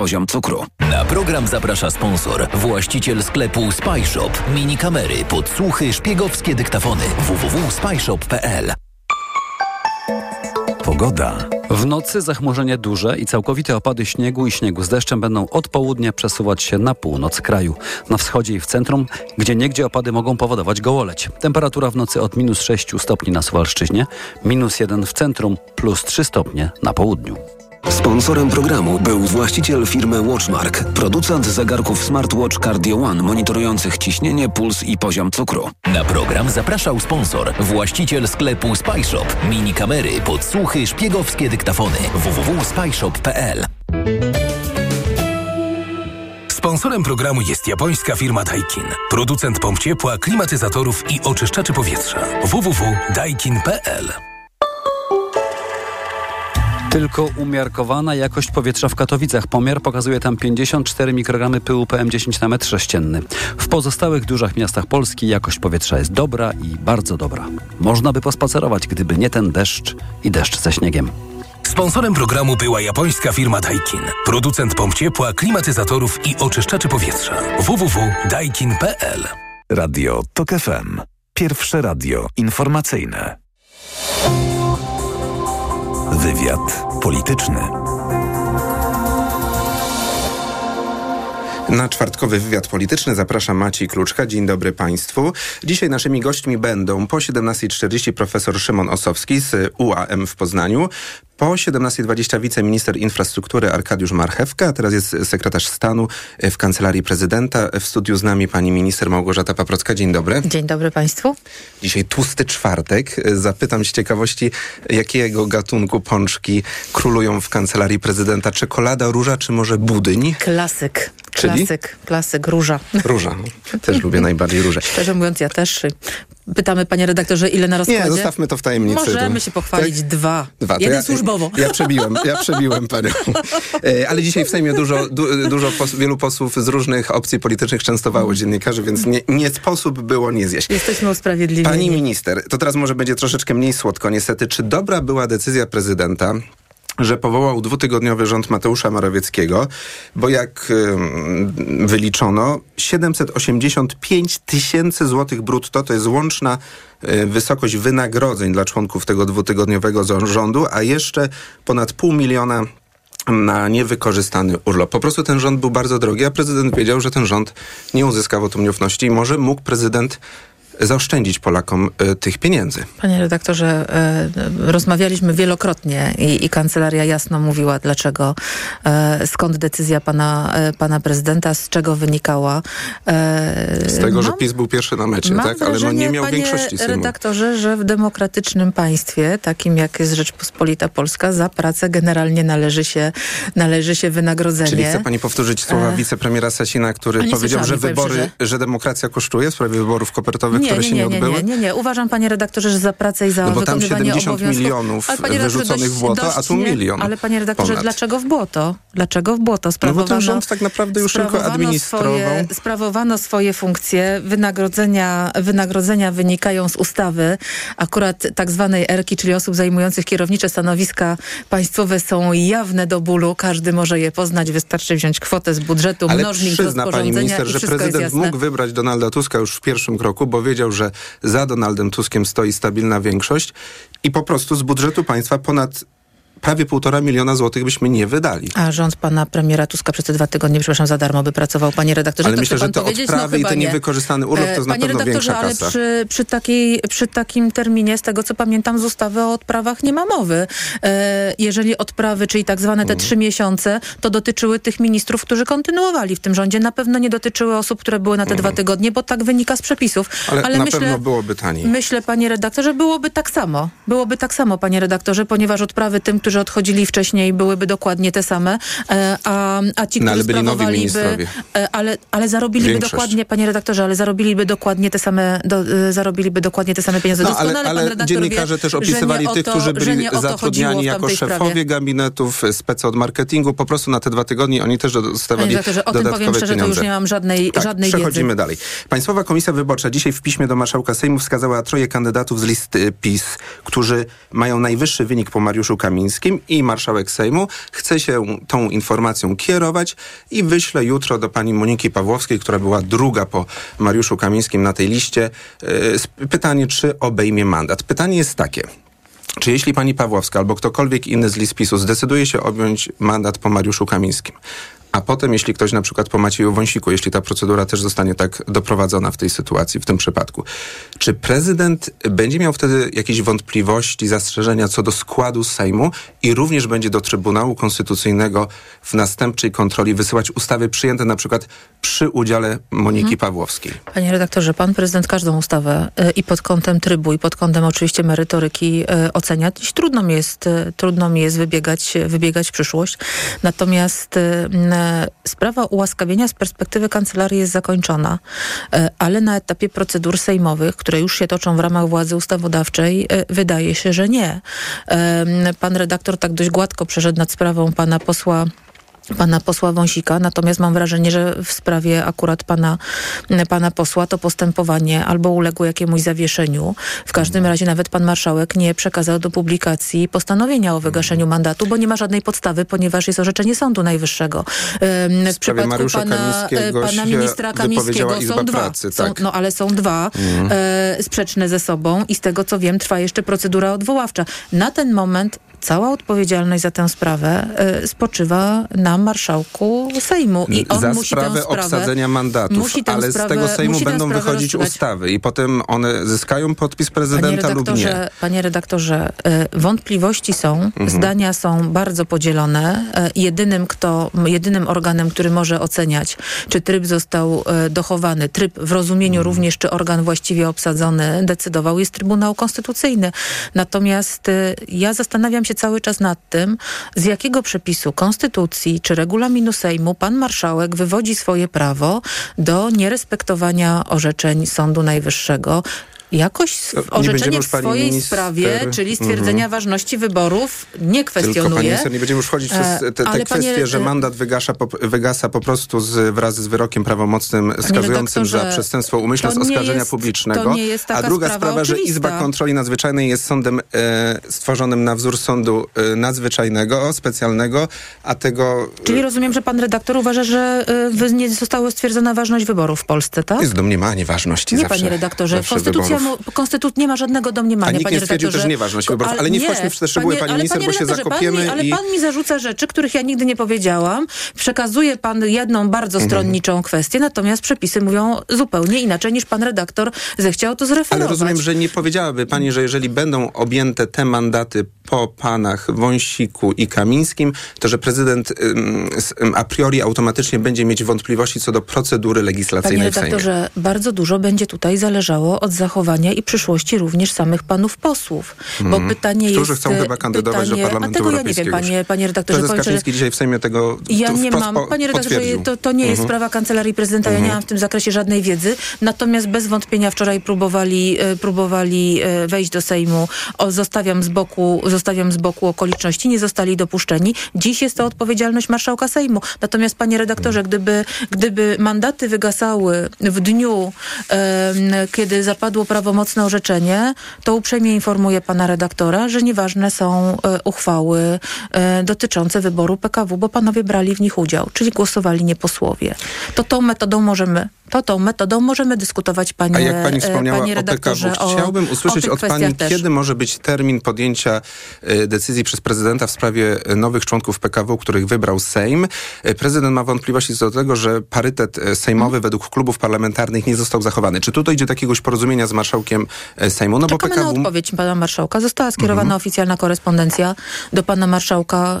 poziom cukru. Na program zaprasza sponsor, właściciel sklepu Spyshop. Mini kamery, podsłuchy, szpiegowskie dyktafony. www.spyshop.pl Pogoda. W nocy zachmurzenie duże i całkowite opady śniegu i śniegu z deszczem będą od południa przesuwać się na północ kraju. Na wschodzie i w centrum, gdzie niegdzie opady mogą powodować gołoleć. Temperatura w nocy od minus 6 stopni na Suwalszczyźnie, minus 1 w centrum, plus 3 stopnie na południu. Sponsorem programu był właściciel firmy Watchmark, producent zegarków smartwatch Cardio One monitorujących ciśnienie, puls i poziom cukru. Na program zapraszał sponsor, właściciel sklepu Spyshop. Mini kamery, podsłuchy, szpiegowskie dyktafony. www.spyshop.pl Sponsorem programu jest japońska firma Daikin. Producent pomp ciepła, klimatyzatorów i oczyszczaczy powietrza. www.daikin.pl Tylko umiarkowana jakość powietrza w Katowicach. Pomiar pokazuje tam 54 mikrogramy pyłu PM10 na metr sześcienny. W pozostałych dużych miastach Polski jakość powietrza jest dobra i bardzo dobra. Można by pospacerować, gdyby nie ten deszcz i deszcz ze śniegiem. Sponsorem programu była japońska firma Daikin. Producent pomp ciepła, klimatyzatorów i oczyszczaczy powietrza. www.daikin.pl Radio TOK FM. Pierwsze radio informacyjne. Wywiad polityczny. Na czwartkowy wywiad polityczny zapraszam Maciej Kluczka. Dzień dobry Państwu. Dzisiaj naszymi gośćmi będą po 17.40 profesor Szymon Osowski z UAM w Poznaniu, po 17.20 wiceminister infrastruktury Arkadiusz Marchewka, a teraz jest sekretarz stanu w Kancelarii Prezydenta. W studiu z nami pani minister Małgorzata Paprocka. Dzień dobry. Dzień dobry Państwu. Dzisiaj tłusty czwartek. Zapytam z ciekawości, jakiego gatunku pączki królują w Kancelarii Prezydenta? Czekolada, róża czy może budyń? Klasyk. Czyli? Klasyk, klasyk, róża. Róża. Też lubię najbardziej róże. Szczerze mówiąc, ja też. Pytamy, panie redaktorze, ile na rozkładzie? Nie, zostawmy to w tajemnicy. Możemy się pochwalić Tak? dwa. Dwa. Jeden ja, służbowo. Ja przebiłem, ja przebiłem panią. E, Ale dzisiaj w Sejmie dużo, du, dużo pos, wielu posłów z różnych opcji politycznych częstowało dziennikarzy, więc nie, nie sposób było nie zjeść. Jesteśmy usprawiedliwieni. Pani minister, to teraz może będzie troszeczkę mniej słodko niestety. Czy dobra była decyzja prezydenta, że powołał dwutygodniowy rząd Mateusza Morawieckiego, bo jak wyliczono, 785 tysięcy złotych brutto to jest łączna y, wysokość wynagrodzeń dla członków tego dwutygodniowego rządu, a jeszcze ponad pół miliona na niewykorzystany urlop. Po prostu ten rząd był bardzo drogi, a prezydent wiedział, że ten rząd nie uzyska wotum nieufności i może mógł prezydent zaoszczędzić Polakom y, tych pieniędzy. Panie redaktorze, e, rozmawialiśmy wielokrotnie i, i kancelaria jasno mówiła, dlaczego, e, skąd decyzja pana, e, pana prezydenta, z czego wynikała. E, Z tego, że mam- PiS był pierwszy na mecie, tak? Ale no wrażenie, nie miał panie większości sejmu. redaktorze, że w demokratycznym państwie, takim jak jest Rzeczpospolita Polska, za pracę generalnie należy się, należy się wynagrodzenie. Czyli chce pani powtórzyć słowa E, wicepremiera Sasina, który powiedział, że wybory, że demokracja kosztuje w sprawie wyborów kopertowych, Nie, które nie, się nie, nie, nie, odbyły? nie, nie, nie. Uważam, panie redaktorze, że za pracę i za No bo tam wykonywanie 70 obowiązków... milionów Ale, panie redaktorze, wyrzuconych dość- w błoto, a tu dość milion Ale panie redaktorze, ponad. dlaczego w błoto? Dlaczego w błoto? No bo Sprawowano, ten rząd tak naprawdę już tylko sprawowano administrował. Swoje, sprawowano swoje funkcje, wynagrodzenia, wynagrodzenia wynikają z ustawy, akurat tak zwanej ERKI, czyli osób zajmujących kierownicze stanowiska państwowe są jawne do bólu, każdy może je poznać, wystarczy wziąć kwotę z budżetu, Ale mnożnik przyzna pani minister, że prezydent mógł wybrać Donalda Tuska już w pierwszym kroku, bo wiedział, że za Donaldem Tuskiem stoi stabilna większość i po prostu z budżetu państwa ponad prawie półtora miliona złotych byśmy nie wydali. A rząd pana premiera Tuska przez te dwa tygodnie, przepraszam, za darmo by pracował, panie redaktorze. Ale to myślę, że te powiedzieć? odprawy i chyba ten nie. niewykorzystany urlop to jest na Panie pewno redaktorze, ale kasa. przy, przy, takiej, przy takim terminie, z tego co pamiętam z ustawy o odprawach nie ma mowy. E, jeżeli odprawy, czyli tak zwane Mm. te trzy miesiące, to dotyczyły tych ministrów, którzy kontynuowali w tym rządzie. Na pewno nie dotyczyły osób, które były na te dwa tygodnie, bo tak wynika z przepisów. Mm. Ale, na pewno byłoby taniej. Myślę, panie redaktorze, byłoby tak samo. Byłoby tak samo, panie redaktorze, ponieważ odprawy tym, którzy odchodzili wcześniej, byłyby dokładnie te same, e, a, a ci, No, którzy ale byli nowi sprawowaliby... e, Ale, ale zarobiliby Większość. dokładnie, panie redaktorze, ale zarobiliby dokładnie te same, do, e, zarobiliby dokładnie te same pieniądze. No, ale, ale dziennikarze wie, też opisywali tych, to- którzy byli zatrudniani jako szefowie sprawie. gabinetów, spece od marketingu. Po prostu na te dwa tygodnie oni też Panie dostawali redaktorze, o tym dodatkowe powiem szczerze, to pieniądze. już nie mam żadnej, Tak, żadnej przechodzimy wiedzy. dalej. Państwowa Komisja Wyborcza dzisiaj w piśmie do marszałka Sejmu wskazała troje kandydatów z listy PiS, którzy mają najwyższy wynik po Mariuszu Kamińskim. I marszałek Sejmu chce się tą informacją kierować i wyśle jutro do pani Moniki Pawłowskiej, która była druga po Mariuszu Kamińskim na tej liście, yy, pytanie, czy obejmie mandat. Pytanie jest takie. Czy jeśli pani Pawłowska albo ktokolwiek inny z list PiSu zdecyduje się objąć mandat po Mariuszu Kamińskim, a potem, jeśli ktoś na przykład po Macieju Wąsiku, jeśli ta procedura też zostanie tak doprowadzona w tej sytuacji, w tym przypadku, czy prezydent będzie miał wtedy jakieś wątpliwości, zastrzeżenia co do składu Sejmu i również będzie do Trybunału Konstytucyjnego w następczej kontroli wysyłać ustawy przyjęte na przykład przy udziale Moniki mhm. Pawłowskiej? Panie redaktorze, pan prezydent każdą ustawę y, i pod kątem trybu, i pod kątem oczywiście merytoryki y, ocenia. Trudno mi jest, y, trudno mi jest wybiegać, wybiegać w przyszłość. Natomiast sprawa ułaskawienia z perspektywy kancelarii jest zakończona, e, ale na etapie procedur sejmowych, które już się toczą w ramach władzy ustawodawczej, e, wydaje się, że nie. Pan redaktor tak dość gładko przeszedł nad sprawą pana posła pana posła Wąsika, natomiast mam wrażenie, że w sprawie akurat pana, pana posła to postępowanie albo uległo jakiemuś zawieszeniu. W każdym razie nawet pan marszałek nie przekazał do publikacji postanowienia o wygaszeniu mandatu, bo nie ma żadnej podstawy, ponieważ jest orzeczenie Sądu Najwyższego. W, w przypadku Mariusza pana, e, pana ministra Kamińskiego są dwa, pracy, tak. są, no ale są dwa mm. e, sprzeczne ze sobą i z tego co wiem trwa jeszcze procedura odwoławcza. Na ten moment cała odpowiedzialność za tę sprawę y, spoczywa na marszałku Sejmu. I on za musi sprawę, sprawę obsadzenia mandatów, ale sprawę, z tego Sejmu będą wychodzić ustawy i potem one zyskają podpis prezydenta lub nie. Panie redaktorze, y, wątpliwości są, mhm. zdania są bardzo podzielone. Y, jedynym, kto, jedynym organem, który może oceniać, czy tryb został dochowany, tryb w rozumieniu mhm. również, czy organ właściwie obsadzony decydował, jest Trybunał Konstytucyjny. Natomiast ja zastanawiam się, cały czas nad tym, z jakiego przepisu konstytucji czy regulaminu Sejmu pan marszałek wywodzi swoje prawo do nierespektowania orzeczeń Sądu Najwyższego. Jakoś orzeczenie w swojej minister... sprawie, czyli stwierdzenia mm -hmm. ważności wyborów, nie kwestionuje. Tylko, pani minister, nie będziemy już wchodzić w te, te, te kwestie, panie... że mandat wygasza, po, wygasa po prostu z, wraz z wyrokiem prawomocnym skazującym za przestępstwo umyślne z oskarżenia jest, publicznego. a druga sprawa, sprawa, że Izba Kontroli Nadzwyczajnej jest sądem e, stworzonym na wzór sądu e, nadzwyczajnego, specjalnego, a tego... E, czyli rozumiem, że pan redaktor uważa, że e, nie została stwierdzona ważność wyborów w Polsce, tak? Jest domniemanie ważności Nie, zawsze, panie redaktorze. Konstytucja konstytucji nie ma żadnego domniemania, A nikt panie nie stwierdził redaktorze. też nieważność wyborów, ale nie, nie wchodźmy w te szczegóły, panie, pani minister, bo się zakopiemy. Pan mi, ale i... pan mi zarzuca rzeczy, których ja nigdy nie powiedziałam. Przekazuje pan jedną bardzo mhm. stronniczą mhm. kwestię, natomiast przepisy mówią zupełnie inaczej niż pan redaktor zechciał to zreferować. Ale rozumiem, że nie powiedziałaby pani, że jeżeli będą objęte te mandaty po panach Wąsiku i Kamińskim, to że prezydent a priori automatycznie będzie mieć wątpliwości co do procedury legislacyjnej Panie redaktorze, bardzo dużo będzie tutaj zależało od zachowania i przyszłości również samych panów posłów. Bo mm. pytanie Którzy jest... chcą chyba kandydować pytanie, do Parlamentu a tego ja nie wiem, panie, panie redaktorze. Prezes Kaczyński dzisiaj w Sejmie tego Ja nie mam, panie redaktorze, to, to nie jest mm -hmm. sprawa Kancelarii Prezydenta, ja nie mhm. mam w tym zakresie żadnej wiedzy. Natomiast bez wątpienia wczoraj próbowali, e, próbowali e, wejść do Sejmu. O, zostawiam z boku, zostawiam z boku okoliczności, nie zostali dopuszczeni. Dziś jest to odpowiedzialność marszałka Sejmu. Natomiast panie redaktorze, gdyby, gdyby mandaty wygasały w dniu, kiedy zapadło prawomocne orzeczenie, to uprzejmie informuję pana redaktora, że nieważne są e, uchwały e, dotyczące wyboru PKW, bo panowie brali w nich udział, czyli głosowali nie posłowie. To tą metodą możemy to tą metodą możemy dyskutować, panie, A jak pani wspomniała panie redaktorze, o PKW, chciałbym usłyszeć od pani, też. kiedy może być termin podjęcia y, decyzji przez prezydenta w sprawie nowych członków PKW, których wybrał Sejm. Y, prezydent ma wątpliwości co do tego, że parytet sejmowy hmm. według klubów parlamentarnych nie został zachowany. Czy tutaj idzie do jakiegoś porozumienia z marszałkiem Sejmu? No Czekamy bo PKW... na odpowiedź pana marszałka. Została skierowana hmm. oficjalna korespondencja do pana marszałka.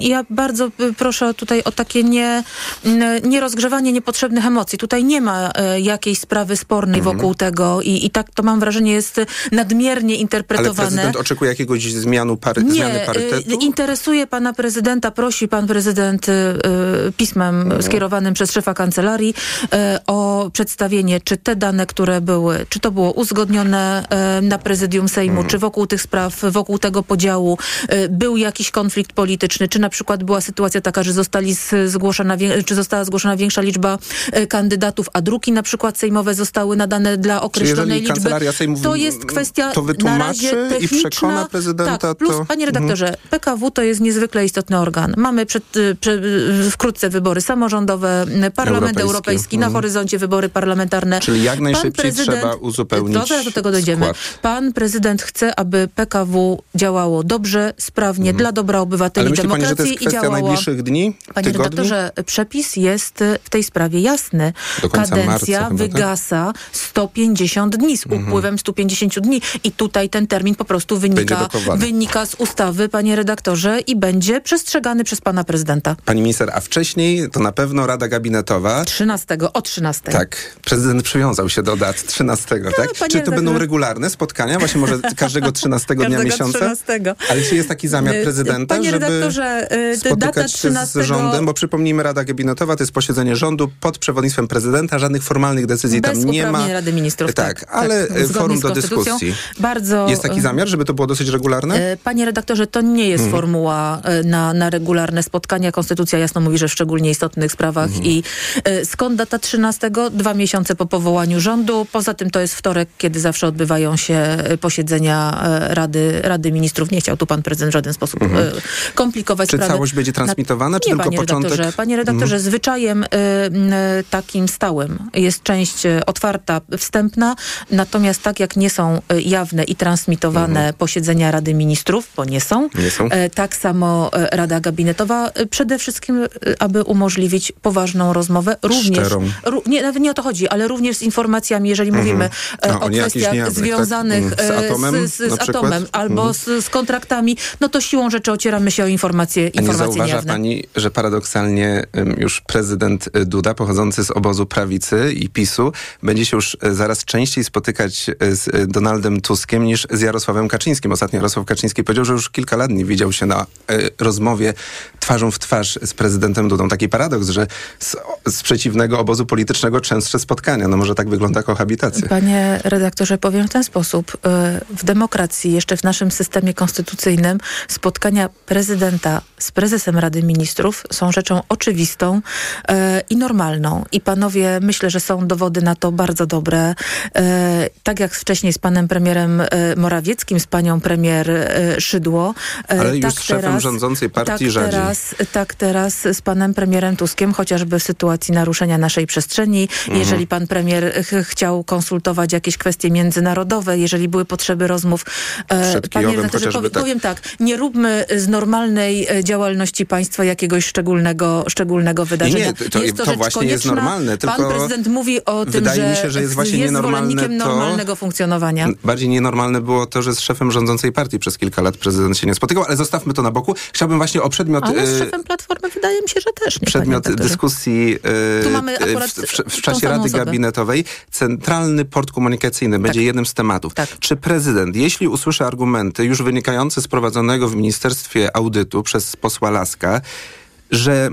Ja bardzo proszę tutaj o takie nie, nie rozgrzewanie niepotrzebnych emocji. Tutaj nie ma e, jakiejś sprawy spornej mhm. wokół tego i, i tak to mam wrażenie jest nadmiernie interpretowane. Ale prezydent oczekuje jakiegoś zmianu pary, Nie, zmiany e, parytetu? interesuje pana prezydenta, prosi pan prezydent e, pismem mhm. skierowanym przez szefa kancelarii o przedstawienie, czy te dane, które były, czy to było uzgodnione na prezydium Sejmu, mhm. czy wokół tych spraw, wokół tego podziału był jakiś konflikt polityczny, czy na przykład była sytuacja taka, że zostali zgłoszona, czy została zgłoszona większa liczba kandydatów tematów, a druki na przykład sejmowe zostały nadane dla określonej liczby. Kancelaria Sejmu to jest kwestia to na razie wytłumaczy i techniczna. przekona prezydenta, tak, plus, to- panie Mhm. redaktorze, PKW to jest niezwykle istotny organ. Mamy przed, y, prze- y, wkrótce wybory samorządowe, Parlament Europejski. Europejski, na Mhm. horyzoncie wybory parlamentarne. Czyli jak najszybciej trzeba uzupełnić To do tego dojdziemy. skład. Pan prezydent chce, aby PKW działało dobrze, sprawnie, dla dobra obywateli, Mhm. Ale myśli pani, że to demokracji jest i działało... najbliższych dni, Panie tygodni? redaktorze, przepis jest y, w tej sprawie jasny. Do końca Kadencja marca tak? Mhm. wygasa 150 dni, z upływem 150 dni. I tutaj ten termin po prostu wynika, wynika z ustawy, panie redaktorze, i będzie przestrzegany przez pana prezydenta. Pani minister, a wcześniej to na pewno Rada Gabinetowa. 13, o 13. Tak, prezydent przywiązał się do dat 13, tak? panie Czy to redaktorze. będą regularne spotkania? Właśnie może każdego 13 dnia Każdego miesiąca? 13. Ale czy jest taki zamiar Y, prezydenta, panie żeby redaktorze, y, data spotykać się 13 z rządem? Bo przypomnijmy, Rada Gabinetowa to jest posiedzenie rządu pod przewodnictwem prezydenta, żadnych formalnych decyzji Bez tam nie ma. Rady Ministrów. Tak, ale zgodnie forum z do dyskusji. Bardzo, Jest taki zamiar, żeby to było dosyć regularne? E, Panie redaktorze, to nie Mhm. jest formuła e, na, na regularne spotkania. Konstytucja jasno mówi, że w szczególnie istotnych sprawach. Mhm. I e, skąd data 13? Dwa miesiące po powołaniu rządu. Poza tym to jest wtorek, kiedy zawsze odbywają się e, posiedzenia e, Rady, Rady Ministrów. Nie chciał tu pan prezydent w żaden sposób e, komplikować Czy sprawy. całość będzie transmitowana, czy nie, tylko panie początek? Mhm. Redaktorze, panie redaktorze, zwyczajem y, y, takim stałym jest część y, otwarta, wstępna, natomiast tak jak nie są y, jawne i transmitowane posiedzenia Rady Ministrów, bo nie są, Mhm. Nie są. e, tak samo e, Rada Gabinetowa przede wszystkim, aby umożliwić poważną rozmowę, również, ró, nie, nawet nie o to chodzi, ale również z informacjami, jeżeli mówimy e, A, o kwestiach niejawnych, tak? związanych Mm, z e, atomem z, z, z atomem albo Mhm. z, z kontraktami, no to siłą rzeczy ocieramy się o informacje, A nie informacje zauważa niejawne. pani, że paradoksalnie już prezydent Duda, pochodzący z obozu prawicy i PiSu, będzie się już y, zaraz częściej spotykać y, z y, Donaldem Tuskiem niż z Jarosławem Kaczyńskim. Ostatnio Jarosław Kaczyński powiedział, że już kilka lat nie widział się na rozmowie twarzą w twarz z prezydentem Dudą. Taki paradoks, że z, z przeciwnego obozu politycznego częstsze spotkania. No może tak wygląda kohabitacja. Panie redaktorze, powiem w ten sposób. W demokracji, jeszcze w naszym systemie konstytucyjnym, spotkania prezydenta z prezesem Rady Ministrów są rzeczą oczywistą i normalną. I panowie, myślę, że są dowody na to bardzo dobre. Y, Tak jak wcześniej z panem premierem y, Morawieckim, z panią premier y, Szydło. y, Ale już tak z szefem rządzącej partii tak rzadziej. teraz, tak teraz z panem premierem Tuskiem, chociażby w sytuacji naruszenia naszej przestrzeni. Mhm. Jeżeli pan premier ch chciał konsultować jakieś kwestie międzynarodowe, jeżeli były potrzeby rozmów. e, panie redaktorze, chociażby powie- tak. powiem tak, nie róbmy z normalnej e, działalności państwa jakiegoś szczególnego, szczególnego wydarzenia. nie, to- jest to, to właśnie jest konieczna. Normalne, Pan tylko prezydent mówi o tym, że mi się, że jest właśnie jest zwolennikiem to- normalnego funkcjonowania. Bardziej nienormalne było to, że z szefem rządzącej partii przez kilka lat prezydent się nie spotykał, ale zostawmy to na boku. Chciałbym właśnie o przedmiot... Ale z y, szefem Platformy wydaje mi się, że też nie, przedmiot dyskusji y, Tu mamy y, akurat w, w, w czasie Rady osobę. Gabinetowej. Centralny port komunikacyjny będzie jednym z tematów. Tak. Czy prezydent, jeśli usłyszy argumenty już wynikające z prowadzonego w Ministerstwie Audytu przez posła Laska, że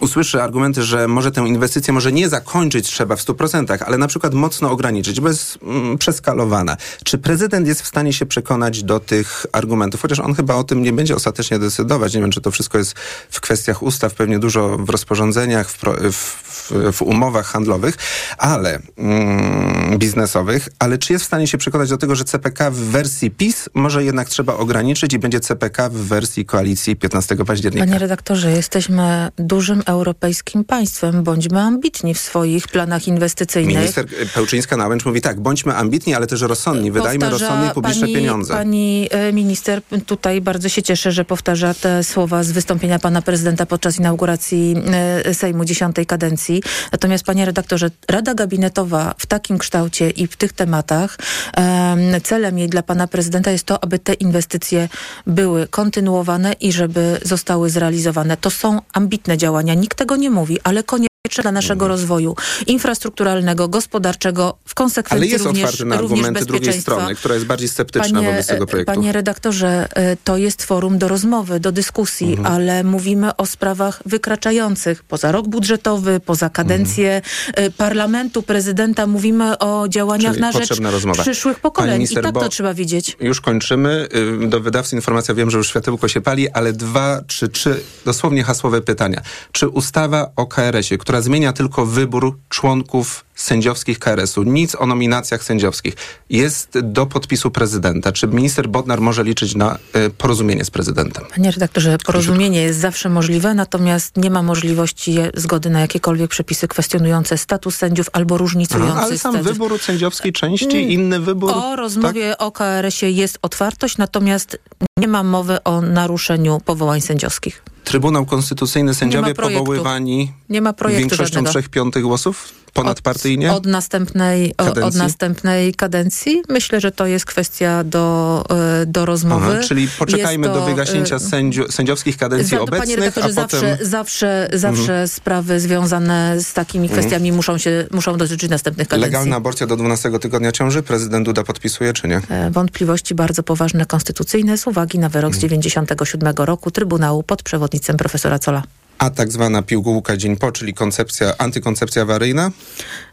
usłyszy argumenty, że może tę inwestycję może nie zakończyć trzeba w 100%, ale na przykład mocno ograniczyć, bo jest mm, przeskalowana. Czy prezydent jest w stanie się przekonać do tych argumentów? Chociaż on chyba o tym nie będzie ostatecznie decydować. Nie wiem, czy to wszystko jest w kwestiach ustaw, pewnie dużo w rozporządzeniach, w, pro, w, w, w umowach handlowych, ale mm, biznesowych, ale czy jest w stanie się przekonać do tego, że CPK w wersji PiS może jednak trzeba ograniczyć i będzie CPK w wersji koalicji 15 października? Panie redaktorze, jesteśmy dużym europejskim państwem. Bądźmy ambitni w swoich planach inwestycyjnych. Minister Pełczyńska-Nałęcz mówi tak, bądźmy ambitni, ale też rozsądni. Wydajmy Powtarza rozsądnie publiczne pani, pieniądze. Pani e, minister, tutaj bardzo się cieszę, że powtarza te słowa z wystąpienia pana prezydenta podczas inauguracji e, Sejmu dziesiątej kadencji. Natomiast panie redaktorze, Rada Gabinetowa w takim kształcie i w tych tematach em, celem jej dla pana prezydenta jest to, aby te inwestycje były kontynuowane i żeby zostały zrealizowane. To są ambitne działania. Nikt tego nie mówi, ale konieczne dla naszego rozwoju infrastrukturalnego, gospodarczego, w Ale konsekwencji jest również, otwarty na argumenty drugiej strony, która jest bardziej sceptyczna wobec tego projektu. Panie redaktorze, e, to jest forum do rozmowy, do dyskusji, Mhm. ale mówimy o sprawach wykraczających poza rok budżetowy, poza kadencję e, parlamentu, prezydenta. Mówimy o działaniach Czyli na rzecz rozmowa. przyszłych pokoleń. minister, I tak to trzeba widzieć. Już kończymy. Ym, Do wydawcy informacja wiem, że już światełko się pali, ale dwa czy trzy dosłownie hasłowe pytania. Czy ustawa o KRS-ie, która która zmienia tylko wybór członków sędziowskich KRS-u. Nic o nominacjach sędziowskich. Jest do podpisu prezydenta. Czy minister Bodnar może liczyć na y, porozumienie z prezydentem? Panie redaktorze, porozumienie jest zawsze możliwe, natomiast nie ma możliwości zgody na jakiekolwiek przepisy kwestionujące status sędziów albo różnicujące Aha, ale sam sędziów. wybór sędziowskiej części, inny wybór? O rozmowie o KRS-ie jest otwartość, natomiast nie ma mowy o naruszeniu powołań sędziowskich. Trybunał Konstytucyjny, sędziowie projektu. powoływani Nie ma projektu większością żadnego. trzech piątych głosów? Ponadpartyjnie? Od, od, następnej, o, od Kadencji? następnej kadencji. Myślę, że to jest kwestia do, e, do rozmowy. Aha, czyli poczekajmy do to, wygaśnięcia e, sędziu, sędziowskich kadencji Za- Panie obecnych, redaktorze, zawsze, potem... Mhm. zawsze, zawsze sprawy związane z takimi kwestiami muszą, się, muszą dotyczyć następnych kadencji. Legalna aborcja do 12 tygodnia ciąży? Prezydent Duda podpisuje, czy nie? E, Wątpliwości bardzo poważne konstytucyjne z uwagi na wyrok z 97 roku Trybunału pod przewodnictwem profesora Cola. A tak zwana pigułka dzień po, czyli koncepcja, antykoncepcja awaryjna?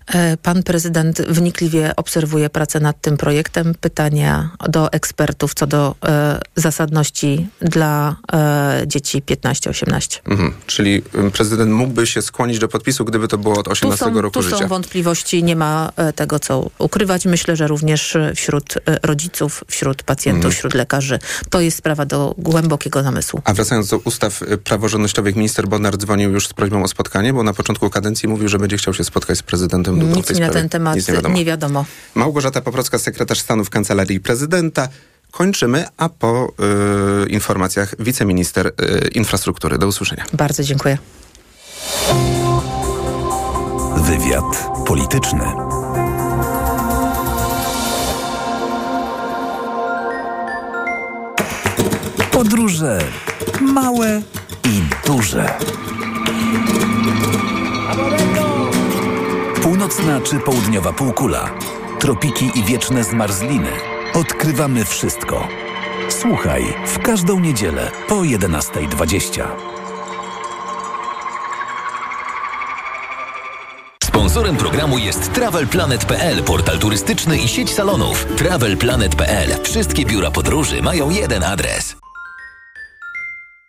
E, Pan prezydent wnikliwie obserwuje pracę nad tym projektem. Pytania do ekspertów co do e, zasadności dla e, dzieci 15-18. Mhm. Czyli prezydent mógłby się skłonić do podpisu, gdyby to było od Tu 18 są, roku tu życia. są wątpliwości, nie ma e, tego co ukrywać. Myślę, że również wśród e, rodziców, wśród pacjentów, Mhm. wśród lekarzy. To jest sprawa do głębokiego namysłu. A wracając do ustaw praworządnościowych, minister Bodnar dzwonił już z prośbą o spotkanie, bo na początku kadencji mówił, że będzie chciał się spotkać z prezydentem W Nic tej mi na ten temat nie wiadomo. nie wiadomo. Małgorzata Poprocka, sekretarz stanu w Kancelarii Prezydenta. Kończymy, a po y, informacjach wiceminister y, infrastruktury. Do usłyszenia. Bardzo dziękuję. Wywiad polityczny. Podróże małe i duże. Północna czy południowa półkula, tropiki i wieczne zmarzliny. Odkrywamy wszystko. Słuchaj w każdą niedzielę po 11.20. Sponsorem programu jest TravelPlanet.pl, portal turystyczny i sieć salonów. TravelPlanet.pl. Wszystkie biura podróży mają jeden adres.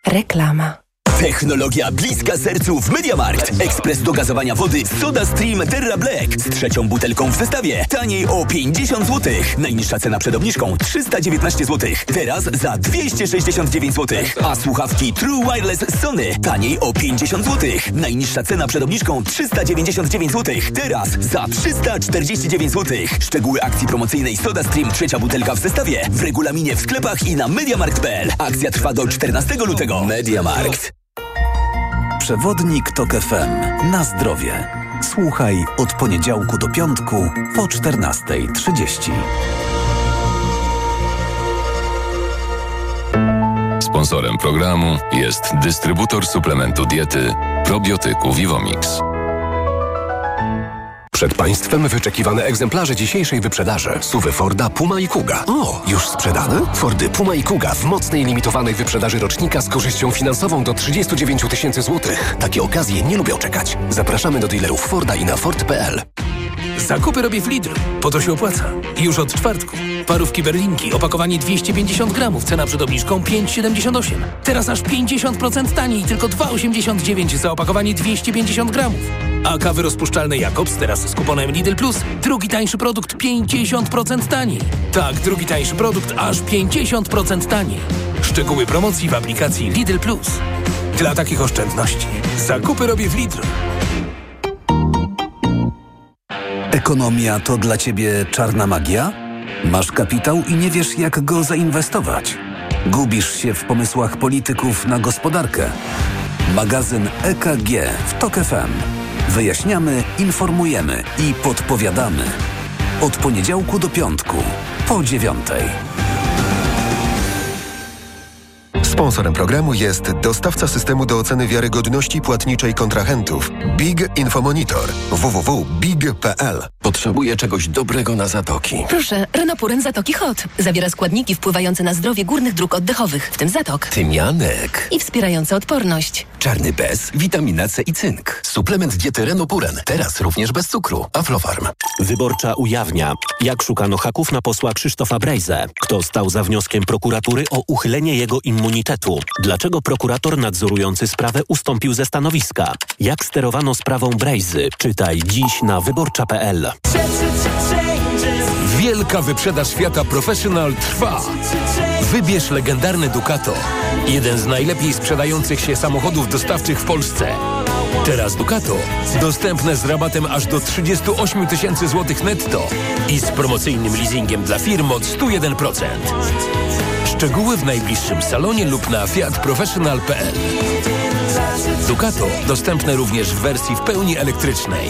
Reklama. Technologia bliska sercu w MediaMarkt. Ekspres do gazowania wody Soda Stream Terra Black z trzecią butelką w zestawie. Taniej o 50 zł. Najniższa cena przed obniżką 319 zł. Teraz za 269 zł. A słuchawki True Wireless Sony taniej o 50 zł. Najniższa cena przed obniżką 399 zł. Teraz za 349 zł. Szczegóły akcji promocyjnej Soda Stream trzecia butelka w zestawie w regulaminie w sklepach i na mediamarkt.pl. Akcja trwa do 14 lutego. MediaMarkt. Przewodnik TOK FM. Na zdrowie. Słuchaj od poniedziałku do piątku po 14.30. Sponsorem programu jest dystrybutor suplementu diety probiotyku Vivomix. Przed Państwem wyczekiwane egzemplarze dzisiejszej wyprzedaży. Suwy Forda, Puma i Kuga. O, już sprzedane? Fordy Puma i Kuga w mocnej limitowanej wyprzedaży rocznika z korzyścią finansową do 39 tysięcy złotych. Takie okazje nie lubią czekać. Zapraszamy do dealerów Forda i na Ford.pl. Zakupy robię w Lidl, po to się opłaca. Już od czwartku. Parówki berlinki, opakowanie 250 gramów, cena przed obniżką 5,78. Teraz aż 50% taniej, tylko 2,89 za opakowanie 250 gramów. A kawy rozpuszczalne Jakobs teraz z kuponem Lidl Plus. Drugi tańszy produkt 50% taniej. Tak, drugi tańszy produkt aż 50% taniej. Szczegóły promocji w aplikacji Lidl Plus. Dla takich oszczędności zakupy robię w Lidlu. Ekonomia to dla Ciebie czarna magia? Masz kapitał i nie wiesz, jak go zainwestować? Gubisz się w pomysłach polityków na gospodarkę? Magazyn EKG w TOK FM. Wyjaśniamy, informujemy i podpowiadamy. Od poniedziałku do piątku, po dziewiątej. Sponsorem programu jest dostawca systemu do oceny wiarygodności płatniczej kontrahentów Big Infomonitor www.big.pl Potrzebuję czegoś dobrego na zatoki. Proszę, Renopuren Zatoki Hot. Zawiera składniki wpływające na zdrowie górnych dróg oddechowych, w tym zatok. Tymianek. I wspierające odporność. Czarny bez, witamina C i cynk. Suplement diety Renopuren. Teraz również bez cukru. Aflofarm. Wyborcza ujawnia, jak szukano haków na posła Krzysztofa Brejzę. Kto stał za wnioskiem prokuratury o uchylenie jego immunitetu? Dlaczego prokurator nadzorujący sprawę ustąpił ze stanowiska? Jak sterowano sprawą Brejzy? Czytaj dziś na wyborcza.pl. Wielka wyprzedaż Fiata Professional trwa. Wybierz legendarny Ducato. Jeden z najlepiej sprzedających się samochodów dostawczych w Polsce. Teraz Ducato dostępne z rabatem aż do 38 tysięcy złotych netto i z promocyjnym leasingiem dla firm od 101%. Szczegóły w najbliższym salonie lub na fiatprofessional.pl Ducato dostępne również w wersji w pełni elektrycznej.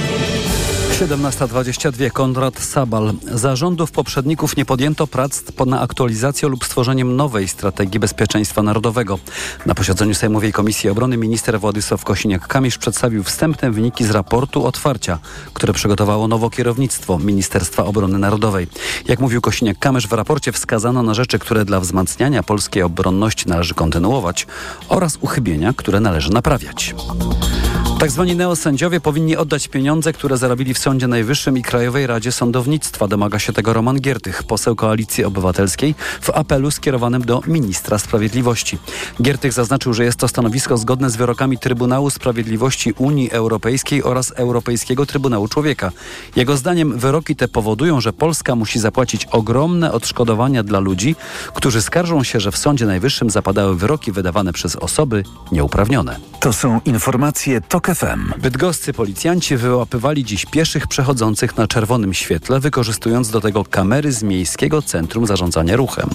17.22 Konrad Sabal. Zarządów poprzedników nie podjęto prac na aktualizację lub stworzeniem nowej strategii bezpieczeństwa narodowego. Na posiedzeniu Sejmowej Komisji Obrony minister Władysław Kosiniak-Kamysz przedstawił wstępne wyniki z raportu otwarcia, które przygotowało nowo kierownictwo Ministerstwa Obrony Narodowej. Jak mówił Kosiniak-Kamysz, w raporcie wskazano na rzeczy, które dla wzmacniania polskiej obronności należy kontynuować oraz uchybienia, które należy naprawiać. Tak zwani neosędziowie powinni oddać pieniądze, które zarobili w Sądzie Najwyższym i Krajowej Radzie Sądownictwa. Domaga się tego Roman Giertych, poseł Koalicji Obywatelskiej, w apelu skierowanym do ministra sprawiedliwości. Giertych zaznaczył, że jest to stanowisko zgodne z wyrokami Trybunału Sprawiedliwości Unii Europejskiej oraz Europejskiego Trybunału Człowieka. Jego zdaniem wyroki te powodują, że Polska musi zapłacić ogromne odszkodowania dla ludzi, którzy skarżą się, że w Sądzie Najwyższym zapadały wyroki wydawane przez osoby nieuprawnione. To są informacje TOK FM. Bydgoscy policjanci wyłapywali dziś pieszych przechodzących na czerwonym świetle, wykorzystując do tego kamery z Miejskiego Centrum Zarządzania Ruchem.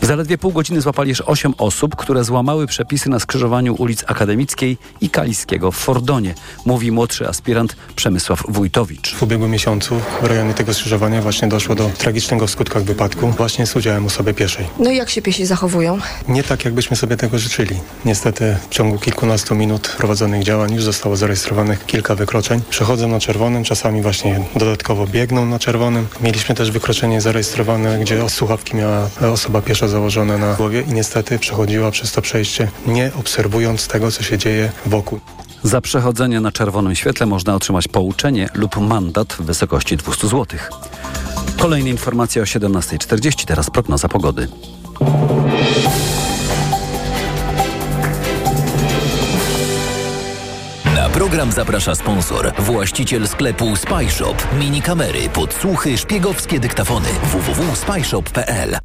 W zaledwie pół godziny złapali już 8 osób, które złamały przepisy na skrzyżowaniu ulic Akademickiej i Kaliskiego w Fordonie, mówi młodszy aspirant Przemysław Wójtowicz. W ubiegłym miesiącu w rejonie tego skrzyżowania właśnie doszło do tragicznego w skutkach wypadku właśnie z udziałem osoby pieszej. No i jak się piesi zachowują? Nie tak, jakbyśmy sobie tego życzyli. Niestety w ciągu kilkunastu minut prowadzonych działań już zostało zarejestrowanych kilka wykroczeń. Przechodzą na czerwonym, czasami właśnie dodatkowo biegną na czerwonym. Mieliśmy też wykroczenie zarejestrowane, gdzie słuchawki miała osoba piesza założone na głowie i niestety przechodziła przez to przejście, nie obserwując tego, co się dzieje wokół. Za przechodzenie na czerwonym świetle można otrzymać pouczenie lub mandat w wysokości 200 zł. Kolejne informacje o 17.40, teraz prognoza pogody. Program zaprasza sponsor, właściciel sklepu Spyshop. Mini kamery, podsłuchy, szpiegowskie dyktafony. www.spyshop.pl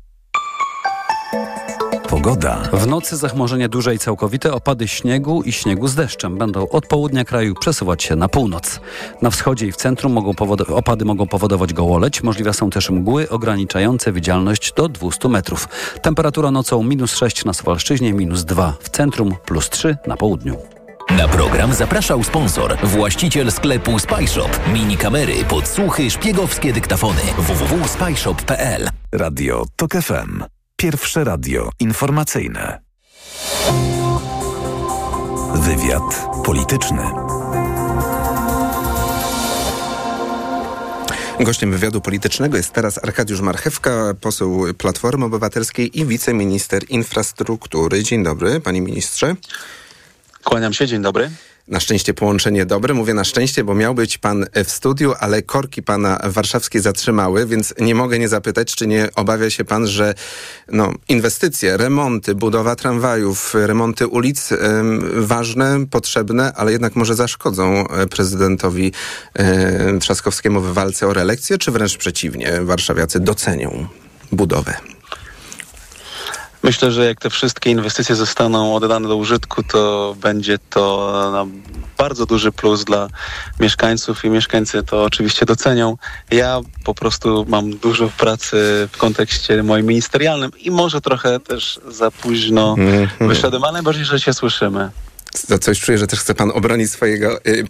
Pogoda. W nocy zachmurzenie duże i całkowite, opady śniegu i śniegu z deszczem będą od południa kraju przesuwać się na północ. Na wschodzie i w centrum mogą opady mogą powodować gołoleć. Możliwe są też mgły ograniczające widzialność do 200 metrów. Temperatura nocą minus 6 na Suwalszczyźnie, minus 2 w centrum, plus 3 na południu. Na program zapraszał sponsor, właściciel sklepu Spyshop. Mini kamery, podsłuchy, szpiegowskie dyktafony. www.spyshop.pl Radio TOK FM. Pierwsze radio informacyjne. Wywiad polityczny. Gościem wywiadu politycznego jest teraz Arkadiusz Marchewka, poseł Platformy Obywatelskiej i wiceminister infrastruktury. Dzień dobry, panie ministrze. Kłaniam się, dzień dobry. Na szczęście połączenie dobre. Mówię na szczęście, bo miał być pan w studiu, ale korki pana warszawskie zatrzymały, więc nie mogę nie zapytać, czy nie obawia się pan, że no, inwestycje, remonty, budowa tramwajów, remonty ulic, ważne, potrzebne, ale jednak może zaszkodzą prezydentowi y, Trzaskowskiemu w walce o reelekcję, czy wręcz przeciwnie, warszawiacy docenią budowę? Myślę, że jak te wszystkie inwestycje zostaną oddane do użytku, to będzie to bardzo duży plus dla mieszkańców i mieszkańcy to oczywiście docenią. Ja po prostu mam dużo pracy w kontekście moim ministerialnym i może trochę też za późno mm -hmm. wyszedłem, ale najbardziej, że się słyszymy. Za coś czuję, że też chce pan obronić swojego y,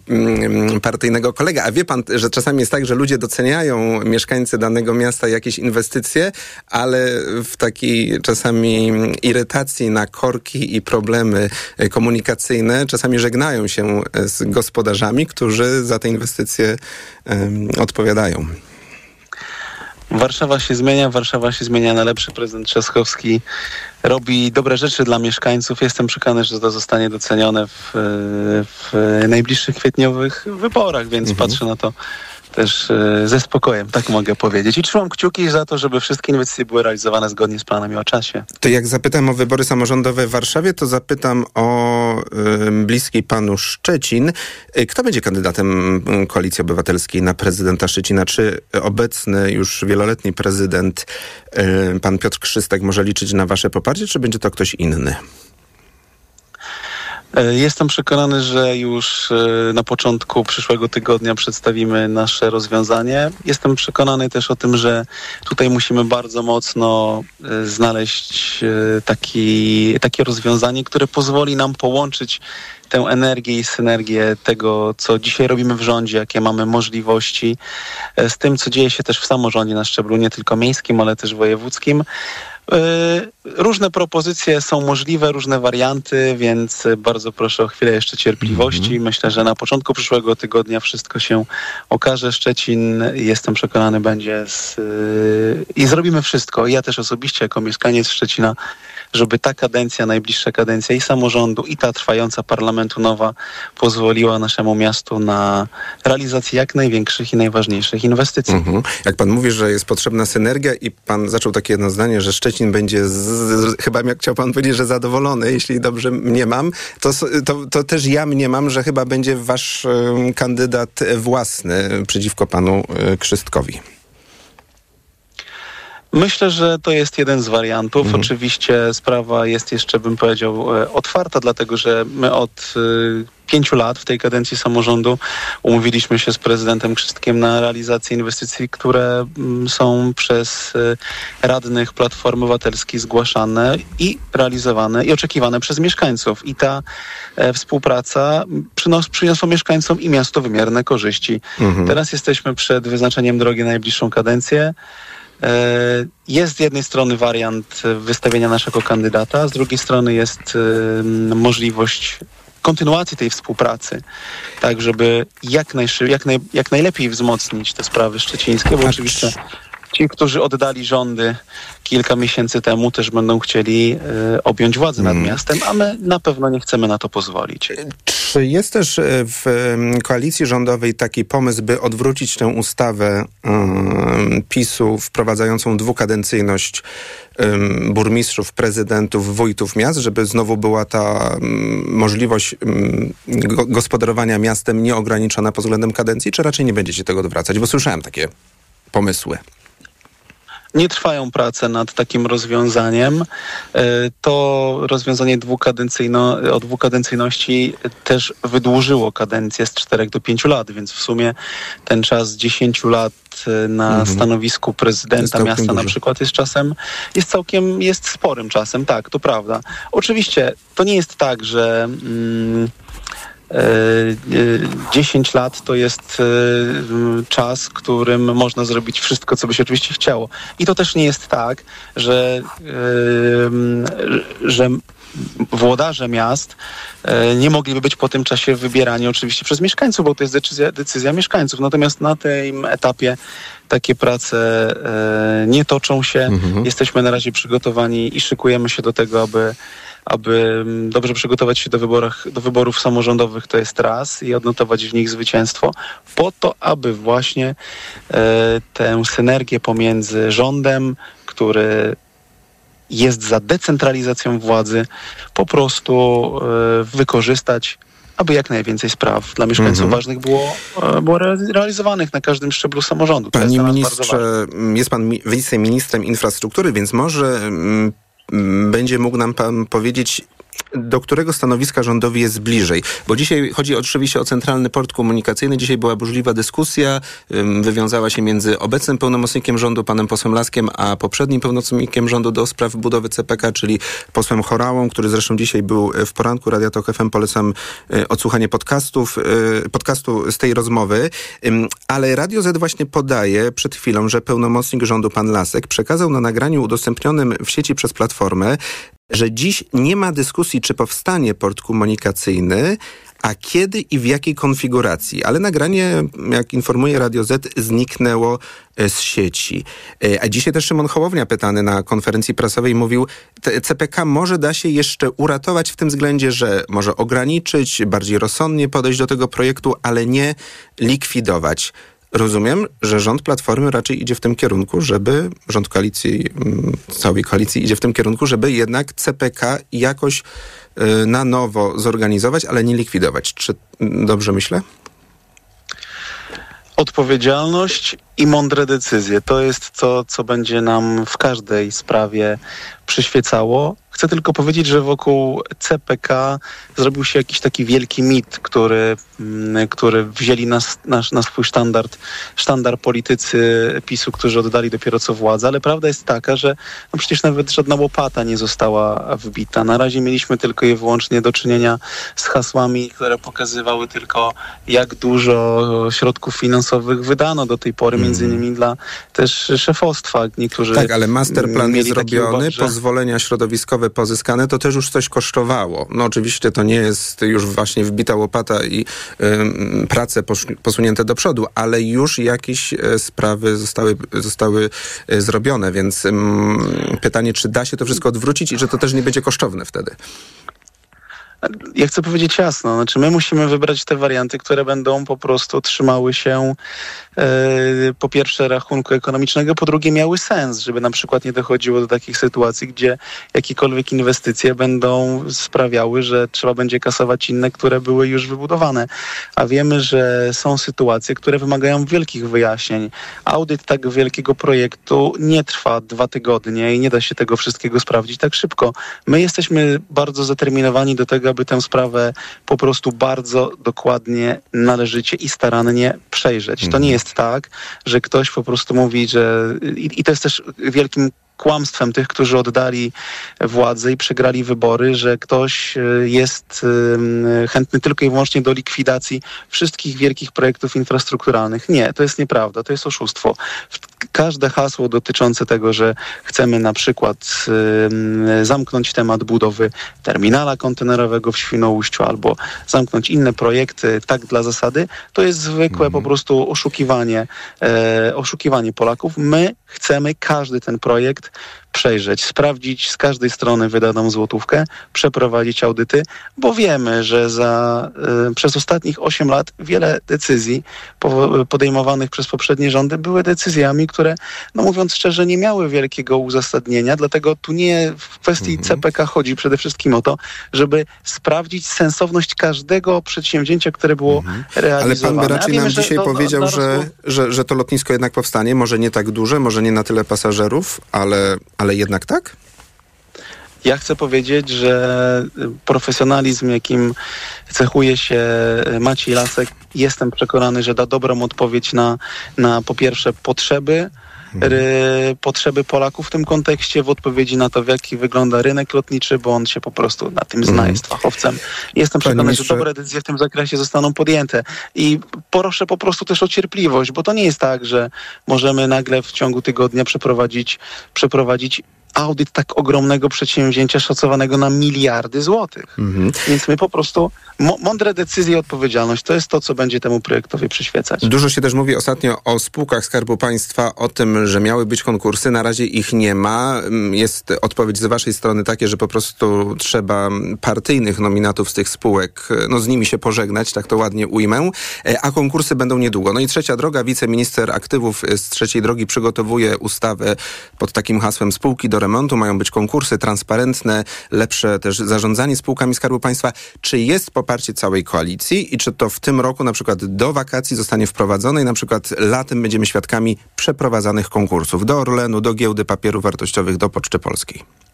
y, partyjnego kolega. A wie pan, że czasami jest tak, że ludzie doceniają mieszkańcy danego miasta jakieś inwestycje, ale w takiej czasami irytacji na korki i problemy y, komunikacyjne czasami żegnają się z gospodarzami, którzy za te inwestycje y, odpowiadają. Warszawa się zmienia, Warszawa się zmienia na lepszy. Prezydent Trzaskowski robi dobre rzeczy dla mieszkańców. Jestem przekonany, że to zostanie docenione w, w najbliższych kwietniowych wyborach, więc mhm. patrzę na to też e, ze spokojem, tak mogę powiedzieć. I trzymam kciuki za to, żeby wszystkie inwestycje były realizowane zgodnie z planem i o czasie. To jak zapytam o wybory samorządowe w Warszawie, to zapytam o bliski panu Szczecin. E, kto będzie kandydatem Koalicji Obywatelskiej na prezydenta Szczecina? Czy obecny już wieloletni prezydent y, pan Piotr Krzystek może liczyć na wasze poparcie, czy będzie to ktoś inny? E, jestem przekonany, że już e, na początku przyszłego tygodnia przedstawimy nasze rozwiązanie. Jestem przekonany też o tym, że tutaj musimy bardzo mocno e, znaleźć taki, takie rozwiązanie, które pozwoli nam połączyć tę energię i synergię tego, co dzisiaj robimy w rządzie, jakie mamy możliwości, z tym, co dzieje się też w samorządzie na szczeblu nie tylko miejskim, ale też wojewódzkim. Y, różne propozycje są możliwe, różne warianty, więc bardzo proszę o chwilę jeszcze cierpliwości. -hmm. Myślę, że na początku przyszłego tygodnia wszystko się okaże. Szczecin, jestem przekonany, będzie z... Y, i zrobimy wszystko. Ja też osobiście jako mieszkaniec Szczecina żeby ta kadencja, najbliższa kadencja i samorządu, i ta trwająca parlamentu nowa pozwoliła naszemu miastu na realizację jak największych i najważniejszych inwestycji. Mhm. Jak pan mówi, że jest potrzebna synergia i pan zaczął takie jedno zdanie, że Szczecin będzie, z, z, chyba jak chciał pan powiedzieć, że zadowolony, jeśli dobrze mniemam, to, to, to też ja mniemam, że chyba będzie wasz kandydat własny przeciwko panu y, Krzystkowi. Myślę, że to jest jeden z wariantów. Mhm. Oczywiście sprawa jest jeszcze, bym powiedział, e, otwarta, dlatego że my od y, pięciu lat w tej kadencji samorządu umówiliśmy się z prezydentem Krzystkiem na realizację inwestycji, które mm, są przez y, radnych Platformy Obywatelskiej zgłaszane i realizowane i oczekiwane przez mieszkańców. I ta e, współpraca przynos, przyniosła mieszkańcom i miasto wymierne korzyści. Mhm. Teraz jesteśmy przed wyznaczeniem drogi na najbliższą kadencję. E, jest z jednej strony wariant wystawienia naszego kandydata, z drugiej strony jest możliwość kontynuacji tej współpracy, tak żeby jak, najszy, jak, naj, jak najlepiej wzmocnić te sprawy szczecińskie, bo oczywiście ci, którzy oddali rządy kilka miesięcy temu, też będą chcieli y, objąć władzę nad hmm. miastem, a my na pewno nie chcemy na to pozwolić. Czy jest też e, w koalicji rządowej taki pomysł, by odwrócić tę ustawę y, PiSu wprowadzającą dwukadencyjność burmistrzów, prezydentów, wójtów miast, żeby znowu była ta możliwość gospodarowania miastem nieograniczona pod względem kadencji, czy raczej nie będziecie tego odwracać? Bo słyszałem takie pomysły. Nie trwają prace nad takim rozwiązaniem. E, to rozwiązanie dwukadencyjno, o dwukadencyjności też wydłużyło kadencję z 4 do 5 lat, więc w sumie ten czas 10 lat e, na mhm. stanowisku prezydenta miasta duży. na przykład jest czasem, jest całkiem, jest sporym czasem, tak, to prawda. Oczywiście to nie jest tak, że... Mm, 10 e, lat to jest e, czas, którym można zrobić wszystko, co by się oczywiście chciało. I to też nie jest tak, że, e, że włodarze miast nie mogliby być po tym czasie wybierani oczywiście przez mieszkańców, bo to jest decyzja, decyzja mieszkańców. Natomiast na tym etapie takie prace nie toczą się. Mhm. Jesteśmy na razie przygotowani i szykujemy się do tego, aby aby mm, dobrze przygotować się do, wyborach, do wyborów samorządowych, to jest raz, i odnotować w nich zwycięstwo, po to, aby właśnie e, tę synergię pomiędzy rządem, który jest za decentralizacją władzy, po prostu e, wykorzystać aby jak najwięcej spraw dla mieszkańców mhm. ważnych było, e, było realizowanych na każdym szczeblu samorządu. Panie jest ministrze, jest pan wiceministrem infrastruktury, więc może mm, będzie mógł nam pan powiedzieć, do którego stanowiska rządowi jest bliżej. Bo dzisiaj chodzi oczywiście o centralny port komunikacyjny. Dzisiaj była burzliwa dyskusja, wywiązała się między obecnym pełnomocnikiem rządu, panem posłem Laskiem, a poprzednim pełnomocnikiem rządu do spraw budowy CPK, czyli posłem Chorałą, który zresztą dzisiaj był w poranku Radia Tok FM. Polecam e, odsłuchanie podcastów, e, podcastu z tej rozmowy. Ale Radio Z właśnie podaje przed chwilą, że pełnomocnik rządu pan Lasek przekazał na nagraniu udostępnionym w sieci przez Platformę że dziś nie ma dyskusji, czy powstanie port komunikacyjny, a kiedy i w jakiej konfiguracji. Ale nagranie, jak informuje Radio Z, zniknęło e, z sieci. E, a dzisiaj też Szymon Hołownia pytany na konferencji prasowej mówił, CPK może da się jeszcze uratować w tym względzie, że może ograniczyć, bardziej rozsądnie podejść do tego projektu, ale nie likwidować. Rozumiem, że rząd Platformy raczej idzie w tym kierunku, żeby rząd koalicji, mm, całej koalicji idzie w tym kierunku, żeby jednak CPK jakoś y, na nowo zorganizować, ale nie likwidować. Czy dobrze myślę? Odpowiedzialność i mądre decyzje to jest to, co będzie nam w każdej sprawie przyświecało. Chcę tylko powiedzieć, że wokół CPK zrobił się jakiś taki wielki mit, który, mm, który wzięli na, na, na swój standard, sztandar politycy PiSu, którzy oddali dopiero co władzę, ale prawda jest taka, że no przecież nawet żadna łopata nie została wbita. Na razie mieliśmy tylko i wyłącznie do czynienia z hasłami, które pokazywały tylko, jak dużo środków finansowych wydano do tej pory, między mm. innymi dla też szefostwa. Niektórzy tak, ale masterplan jest zrobiony, pozwolenia środowiskowe pozyskane, to też już coś kosztowało. No oczywiście to nie jest już właśnie wbita łopata i y, prace posunięte do przodu, ale już jakieś y, sprawy zostały, zostały y, zrobione, więc y, pytanie, czy da się to wszystko odwrócić i że to też nie będzie kosztowne wtedy. Ja chcę powiedzieć jasno, znaczy my musimy wybrać te warianty, które będą po prostu trzymały się e, po pierwsze rachunku ekonomicznego, po drugie miały sens, żeby na przykład nie dochodziło do takich sytuacji, gdzie jakiekolwiek inwestycje będą sprawiały, że trzeba będzie kasować inne, które były już wybudowane. A wiemy, że są sytuacje, które wymagają wielkich wyjaśnień. Audyt tak wielkiego projektu nie trwa dwa tygodnie i nie da się tego wszystkiego sprawdzić tak szybko. My jesteśmy bardzo zaterminowani do tego, aby tę sprawę po prostu bardzo dokładnie, należycie i starannie przejrzeć. To nie mhm. Tak, że ktoś po prostu mówi, że i, i to jest też wielkim kłamstwem tych, którzy oddali władzę i przegrali wybory, że ktoś e, jest chętny tylko i wyłącznie do likwidacji wszystkich wielkich projektów infrastrukturalnych. Nie, to jest nieprawda, to jest oszustwo. Każde hasło dotyczące tego, że chcemy na przykład zamknąć temat budowy terminala kontenerowego w Świnoujściu albo zamknąć inne projekty tak dla zasady, to jest zwykłe mm. po prostu oszukiwanie, e, oszukiwanie Polaków. My chcemy każdy ten projekt przejrzeć, sprawdzić z każdej strony wydaną złotówkę, przeprowadzić audyty, bo wiemy, że za, y, przez ostatnich 8 lat wiele decyzji po, podejmowanych przez poprzednie rządy były decyzjami, które, no mówiąc szczerze, nie miały wielkiego uzasadnienia, dlatego tu nie w kwestii mhm. CPK chodzi przede wszystkim o to, żeby sprawdzić sensowność każdego przedsięwzięcia, które było mhm. realizowane. Ale pan by raczej nam dzisiaj powiedział, że, że, że to lotnisko jednak powstanie, może nie tak duże, może nie na tyle pasażerów, ale, ale jednak tak? Ja chcę powiedzieć, że profesjonalizm, jakim cechuje się Maciej Lasek, jestem przekonany, że da dobrą odpowiedź na, na po pierwsze potrzeby. Potrzeby Polaków w tym kontekście, w odpowiedzi na to, w jaki wygląda rynek lotniczy, bo on się po prostu na tym zna, mhm. jest fachowcem. Jestem przekonany, że dobre decyzje w tym zakresie zostaną podjęte. I proszę po prostu też o cierpliwość, bo to nie jest tak, że możemy nagle w ciągu tygodnia przeprowadzić, przeprowadzić audyt tak ogromnego przedsięwzięcia szacowanego na miliardy złotych. Mhm. Więc my po prostu mądre decyzje i odpowiedzialność to jest to, co będzie temu projektowi przyświecać. Dużo się też mówi ostatnio o spółkach Skarbu Państwa, o tym, że miały być konkursy. Na razie ich nie ma. Jest odpowiedź z waszej strony takie, że po prostu trzeba partyjnych nominatów z tych spółek, no z nimi się pożegnać, tak to ładnie ujmę, e, a konkursy będą niedługo. No i trzecia droga, wiceminister aktywów z trzeciej drogi przygotowuje ustawę pod takim hasłem spółki do remontu, mają być konkursy transparentne, lepsze też zarządzanie spółkami Skarbu Państwa. Czy jest poparcie całej koalicji i czy to w tym roku na przykład do wakacji zostanie wprowadzone i na przykład latem będziemy świadkami przeprowadzanych konkursów do Orlenu, do Giełdy Papierów Wartościowych, do Poczty Polskiej?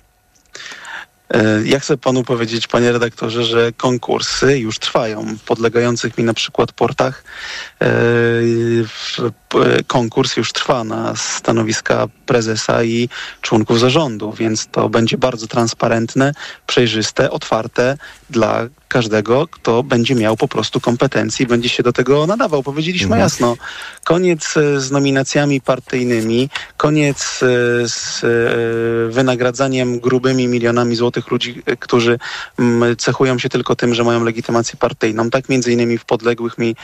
E, ja chcę panu powiedzieć, panie redaktorze, że konkursy już trwają. W podlegających mi na przykład portach e, konkurs już trwa na stanowiska prezesa i członków zarządu, więc to będzie bardzo transparentne, przejrzyste, otwarte dla każdego, kto będzie miał po prostu kompetencje i będzie się do tego nadawał. Powiedzieliśmy mhm. jasno, koniec e, z nominacjami partyjnymi, koniec z wynagradzaniem grubymi milionami złotych ludzi, którzy cechują się tylko tym, że mają legitymację partyjną. Tak między innymi w podległych mi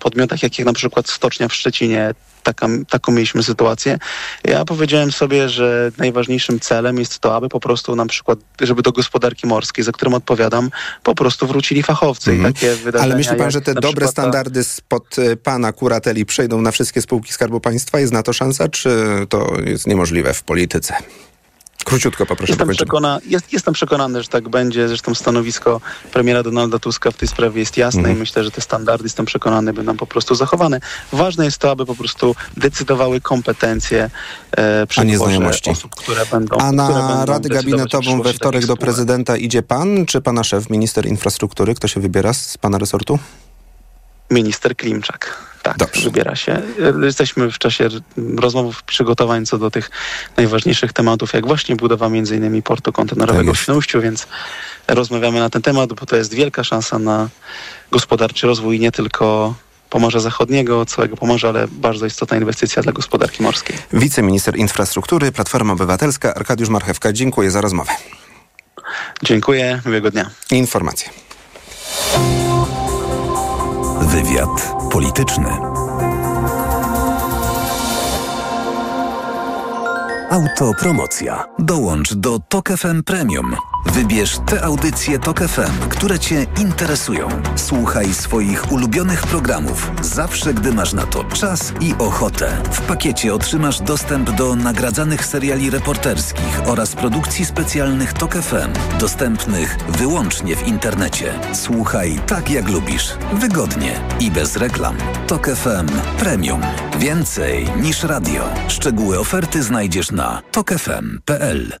podmiotach, jakich na przykład Stocznia w Szczecinie, taka, taką mieliśmy sytuację. Ja powiedziałem sobie, że najważniejszym celem jest to, aby po prostu na przykład, żeby do gospodarki morskiej, za którą odpowiadam, po prostu wrócili fachowcy mm. i takie wydarzenia. Ale myśli pan, że te dobre standardy spod y, pana kurateli przejdą na wszystkie spółki Skarbu Państwa? Jest na to szansa, czy to jest niemożliwe w polityce? Króciutko poproszę. Jestem, przekona, jest, jestem przekonany, że tak będzie. Zresztą stanowisko premiera Donalda Tuska w tej sprawie jest jasne mm. i myślę, że te standardy, jestem przekonany, będą po prostu zachowane. Ważne jest to, aby po prostu decydowały kompetencje e, przy osób, które będą A na będą Radę Gabinetową we wtorek do prezydenta idzie pan, czy pana szef, minister infrastruktury? Kto się wybiera z pana resortu? Minister Klimczak. Tak, Dobrze. wybiera się. Jesteśmy w czasie rozmów, przygotowań co do tych najważniejszych tematów, jak właśnie budowa między innymi portu kontenerowego tak w Świnoujściu, więc rozmawiamy na ten temat, bo to jest wielka szansa na gospodarczy rozwój nie tylko Pomorza Zachodniego, całego Pomorza, ale bardzo istotna inwestycja dla gospodarki morskiej. Wiceminister Infrastruktury, Platforma Obywatelska, Arkadiusz Marchewka. Dziękuję za rozmowę. Dziękuję, miłego dnia. Informacje. Wywiad polityczny. Autopromocja. Dołącz do Tok FM Premium. Wybierz te audycje Tok FM, które Cię interesują. Słuchaj swoich ulubionych programów zawsze, gdy masz na to czas i ochotę. W pakiecie otrzymasz dostęp do nagradzanych seriali reporterskich oraz produkcji specjalnych Tok FM, dostępnych wyłącznie w internecie. Słuchaj tak jak lubisz, wygodnie i bez reklam. Tok FM Premium. Więcej niż radio. Szczegóły oferty znajdziesz na tokefm.pl.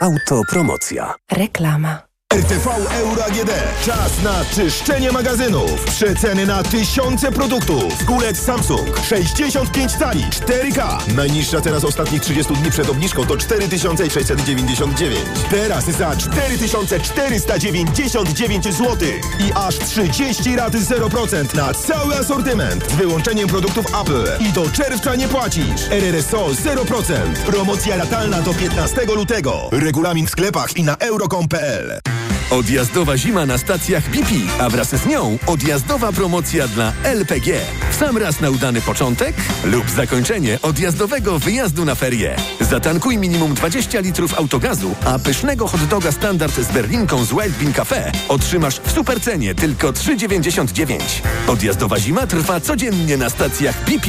Autopromocja. Reklama. RTV Euro AGD. Czas na czyszczenie magazynów. Przeceny na tysiące produktów. Kulec Samsung 65 cali 4K. Najniższa cena z ostatnich 30 dni przed obniżką to 4699. Teraz za 4499 zł. I aż 30 rat 0% na cały asortyment. Z wyłączeniem produktów Apple. I do czerwca nie płacisz. RRSO 0%. Promocja latalna do 15 lutego. Regulamin w sklepach i na euro.com.pl. Odjazdowa zima na stacjach BP, a wraz z nią odjazdowa promocja dla LPG. W sam raz na udany początek lub zakończenie odjazdowego wyjazdu na ferie. Zatankuj minimum 20 litrów autogazu, a pysznego hot doga standard z berlinką z Wild Bean Cafe otrzymasz w supercenie tylko 3,99. Odjazdowa zima trwa codziennie na stacjach BP.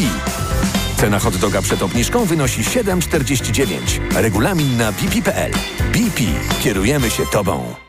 Cena hot doga przed obniżką wynosi 7,49. Regulamin na bp.pl. BP. Kierujemy się Tobą.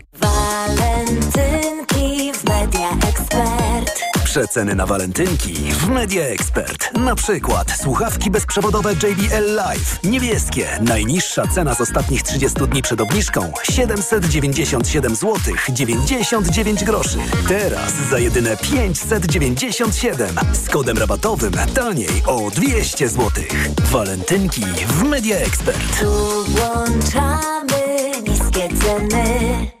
Walentynki w Media Expert. Przeceny na walentynki w Media Expert. Na przykład słuchawki bezprzewodowe JBL Live. Niebieskie. Najniższa cena z ostatnich 30 dni przed obniżką 797 zł 99 groszy. Teraz za jedyne 597 z kodem rabatowym taniej o 200 zł. Walentynki w Media Expert. Tu włączamy niskie ceny.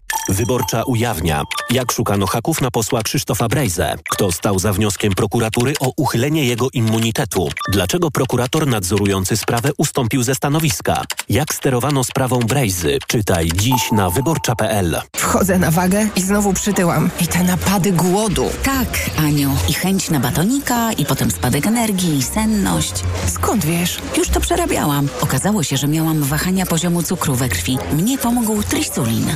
Wyborcza ujawnia, jak szukano haków na posła Krzysztofa Brejzę. Kto stał za wnioskiem prokuratury o uchylenie jego immunitetu? Dlaczego prokurator nadzorujący sprawę ustąpił ze stanowiska? Jak sterowano sprawą Brejzy? Czytaj dziś na wyborcza.pl. Wchodzę na wagę i znowu przytyłam. I te napady głodu. Tak, Aniu. I chęć na batonika, i potem spadek energii, i senność. Skąd wiesz? Już to przerabiałam. Okazało się, że miałam wahania poziomu cukru we krwi. Mnie pomógł trisulin.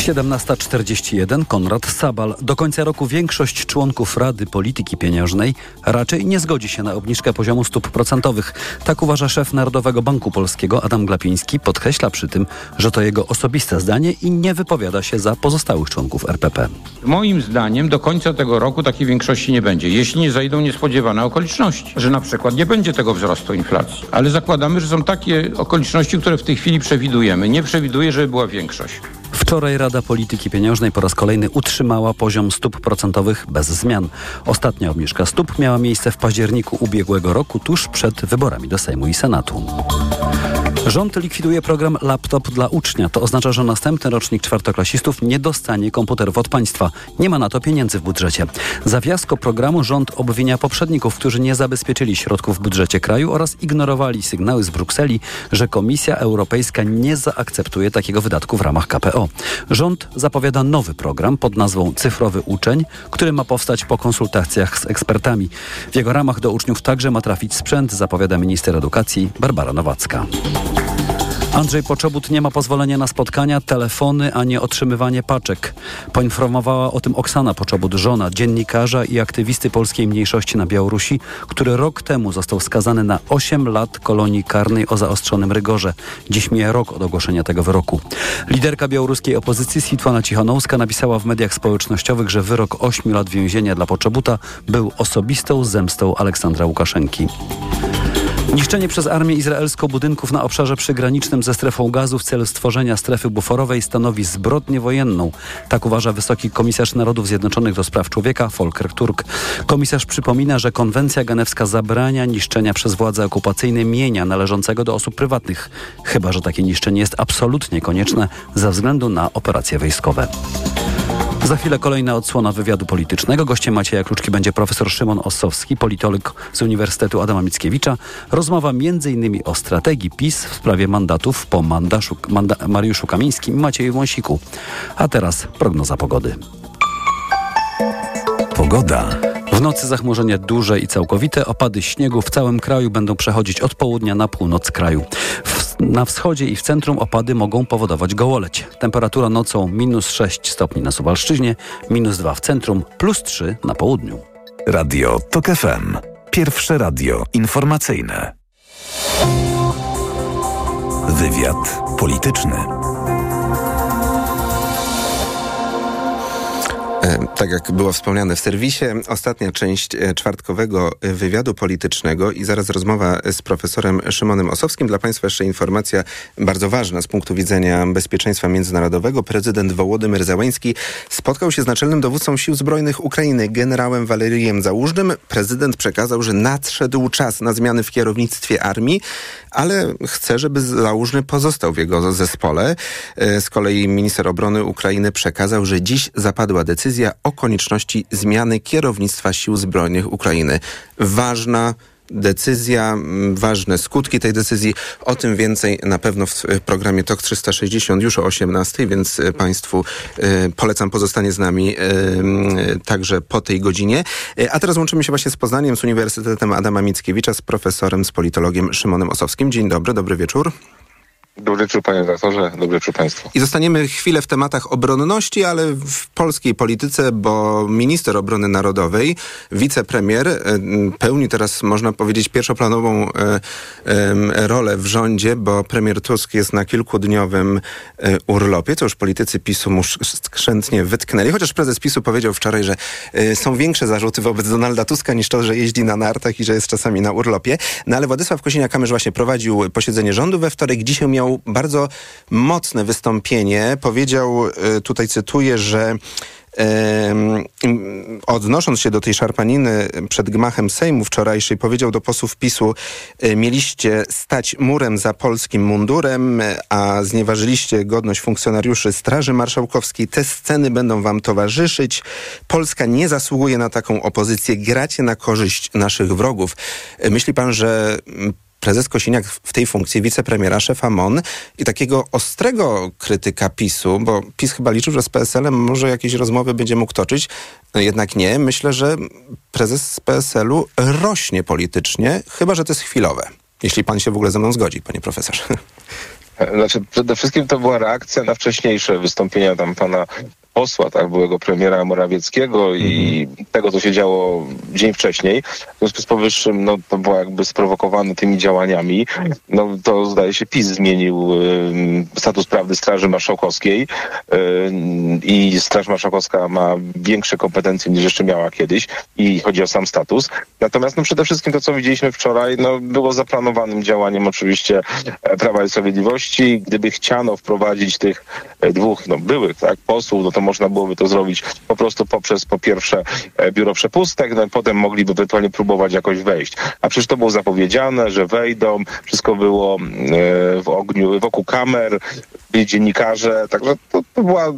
17.41 Konrad Sabal. Do końca roku większość członków Rady Polityki Pieniężnej raczej nie zgodzi się na obniżkę poziomu stóp procentowych. Tak uważa szef Narodowego Banku Polskiego Adam Glapiński. Podkreśla przy tym, że to jego osobiste zdanie i nie wypowiada się za pozostałych członków RPP. Moim zdaniem do końca tego roku takiej większości nie będzie, jeśli nie zajdą niespodziewane okoliczności, że na przykład nie będzie tego wzrostu inflacji. Ale zakładamy, że są takie okoliczności, które w tej chwili przewidujemy. Nie przewiduję, żeby była większość. Wczoraj Rada Polityki Pieniężnej po raz kolejny utrzymała poziom stóp procentowych bez zmian. Ostatnia obniżka stóp miała miejsce w październiku ubiegłego roku, tuż przed wyborami do Sejmu i Senatu. Rząd likwiduje program Laptop dla ucznia. To oznacza, że następny rocznik czwartoklasistów nie dostanie komputerów od państwa. Nie ma na to pieniędzy w budżecie. Za fiasko programu rząd obwinia poprzedników, którzy nie zabezpieczyli środków w budżecie kraju oraz ignorowali sygnały z Brukseli, że Komisja Europejska nie zaakceptuje takiego wydatku w ramach KPO. Rząd zapowiada nowy program pod nazwą Cyfrowy Uczeń, który ma powstać po konsultacjach z ekspertami. W jego ramach do uczniów także ma trafić sprzęt, zapowiada minister edukacji Barbara Nowacka. Andrzej Poczobut nie ma pozwolenia na spotkania, telefony, a nie otrzymywanie paczek. Poinformowała o tym Oksana Poczobut, żona dziennikarza i aktywisty polskiej mniejszości na Białorusi, który rok temu został skazany na 8 lat kolonii karnej o zaostrzonym rygorze. Dziś mija rok od ogłoszenia tego wyroku. Liderka białoruskiej opozycji Sitwana Cichanowska napisała w mediach społecznościowych, że wyrok 8 lat więzienia dla Poczobuta był osobistą zemstą Aleksandra Łukaszenki. Niszczenie przez armię izraelską budynków na obszarze przygranicznym ze strefą gazu w celu stworzenia strefy buforowej stanowi zbrodnię wojenną. Tak uważa wysoki komisarz Narodów Zjednoczonych do spraw człowieka Volker Turk. Komisarz przypomina, że konwencja genewska zabrania niszczenia przez władze okupacyjne mienia należącego do osób prywatnych, chyba że takie niszczenie jest absolutnie konieczne ze względu na operacje wojskowe. Za chwilę kolejna odsłona wywiadu politycznego. Gościem Macieja Kluczki będzie profesor Szymon Ossowski, politolog z Uniwersytetu Adama Mickiewicza. Rozmowa m.in. o strategii PiS w sprawie mandatów po Mandaszu, Manda, Mariuszu Kamińskim i Macieju Wąsiku. A teraz prognoza pogody. Pogoda. W nocy zachmurzenie duże i całkowite. Opady śniegu w całym kraju będą przechodzić od południa na północ kraju. W, na wschodzie i w centrum opady mogą powodować gołoleć. Temperatura nocą minus 6 stopni na Suwalszczyźnie, minus 2 w centrum, plus 3 na południu. Radio TOK FM. Pierwsze radio informacyjne. Wywiad polityczny. Tak jak było wspomniane w serwisie, ostatnia część czwartkowego wywiadu politycznego i zaraz rozmowa z profesorem Szymonem Osowskim. Dla Państwa jeszcze informacja bardzo ważna z punktu widzenia bezpieczeństwa międzynarodowego. Prezydent Wołodymyr Załański spotkał się z naczelnym dowódcą Sił Zbrojnych Ukrainy, generałem Walerijem Załużnym. Prezydent przekazał, że nadszedł czas na zmiany w kierownictwie armii, ale chce, żeby Załużny pozostał w jego zespole. Z kolei minister obrony Ukrainy przekazał, że dziś zapadła decyzja o konieczności zmiany kierownictwa Sił Zbrojnych Ukrainy. Ważna decyzja, mm, ważne skutki tej decyzji. O tym więcej na pewno w e, programie TOK 360 już o 18, więc e, Państwu e, polecam pozostanie z nami także po tej godzinie. A teraz łączymy się właśnie z Poznaniem, z Uniwersytetem Adama Mickiewicza, z profesorem, z politologiem Szymonem Osowskim. Dzień dobry, dobry wieczór. Dobry wieczór panie redaktorze, dobry wieczór państwu. I zostaniemy chwilę w tematach obronności, ale w polskiej polityce, bo minister obrony narodowej, wicepremier, e, pełni teraz, można powiedzieć, pierwszoplanową e, rolę w rządzie, bo premier Tusk jest na kilkudniowym e, urlopie, co już politycy PiSu mu skrzętnie wytknęli, chociaż prezes PiSu powiedział wczoraj, że są większe zarzuty wobec Donalda Tuska niż to, że jeździ na nartach i że jest czasami na urlopie. No ale Władysław Kosiniak-Kamysz właśnie prowadził posiedzenie rządu we wtorek. Dzisiaj miał bardzo mocne wystąpienie. Powiedział, e, tutaj cytuję, że im, odnosząc się do tej szarpaniny przed gmachem Sejmu wczorajszej, powiedział do posłów PiSu, e, mieliście stać murem za polskim mundurem, e, a znieważyliście godność funkcjonariuszy Straży Marszałkowskiej. Te sceny będą wam towarzyszyć. Polska nie zasługuje na taką opozycję. Gracie na korzyść naszych wrogów. E, Myśli pan, że prezes Kosiniak w tej funkcji wicepremiera, szefa MON i takiego ostrego krytyka PiSu, bo PiS chyba liczył, że z PSL-em może jakieś rozmowy będzie mógł toczyć, no jednak nie. Myślę, że prezes z PSL-u rośnie politycznie, chyba, że to jest chwilowe. Jeśli pan się w ogóle ze mną zgodzi, panie profesorze. Znaczy, przede wszystkim to była reakcja na wcześniejsze wystąpienia tam pana posła, tak, byłego premiera Morawieckiego i tego, co się działo dzień wcześniej. W związku z powyższym, no, to było jakby sprowokowane tymi działaniami. No, to zdaje się PiS zmienił ym, status prawdy Straży Marszałkowskiej ym, i Straż Marszałkowska ma większe kompetencje niż jeszcze miała kiedyś i chodzi o sam status. Natomiast no, przede wszystkim to, co widzieliśmy wczoraj, no, było zaplanowanym działaniem oczywiście e, Prawa i Sprawiedliwości. Gdyby chciano wprowadzić tych e, dwóch no, byłych tak, posłów, no to można byłoby to zrobić po prostu poprzez po pierwsze e, biuro przepustek, no i potem mogliby ewentualnie próbować jakoś wejść. A przecież to było zapowiedziane, że wejdą, wszystko było e, w ogniu, wokół kamer, byli dziennikarze, także to, to była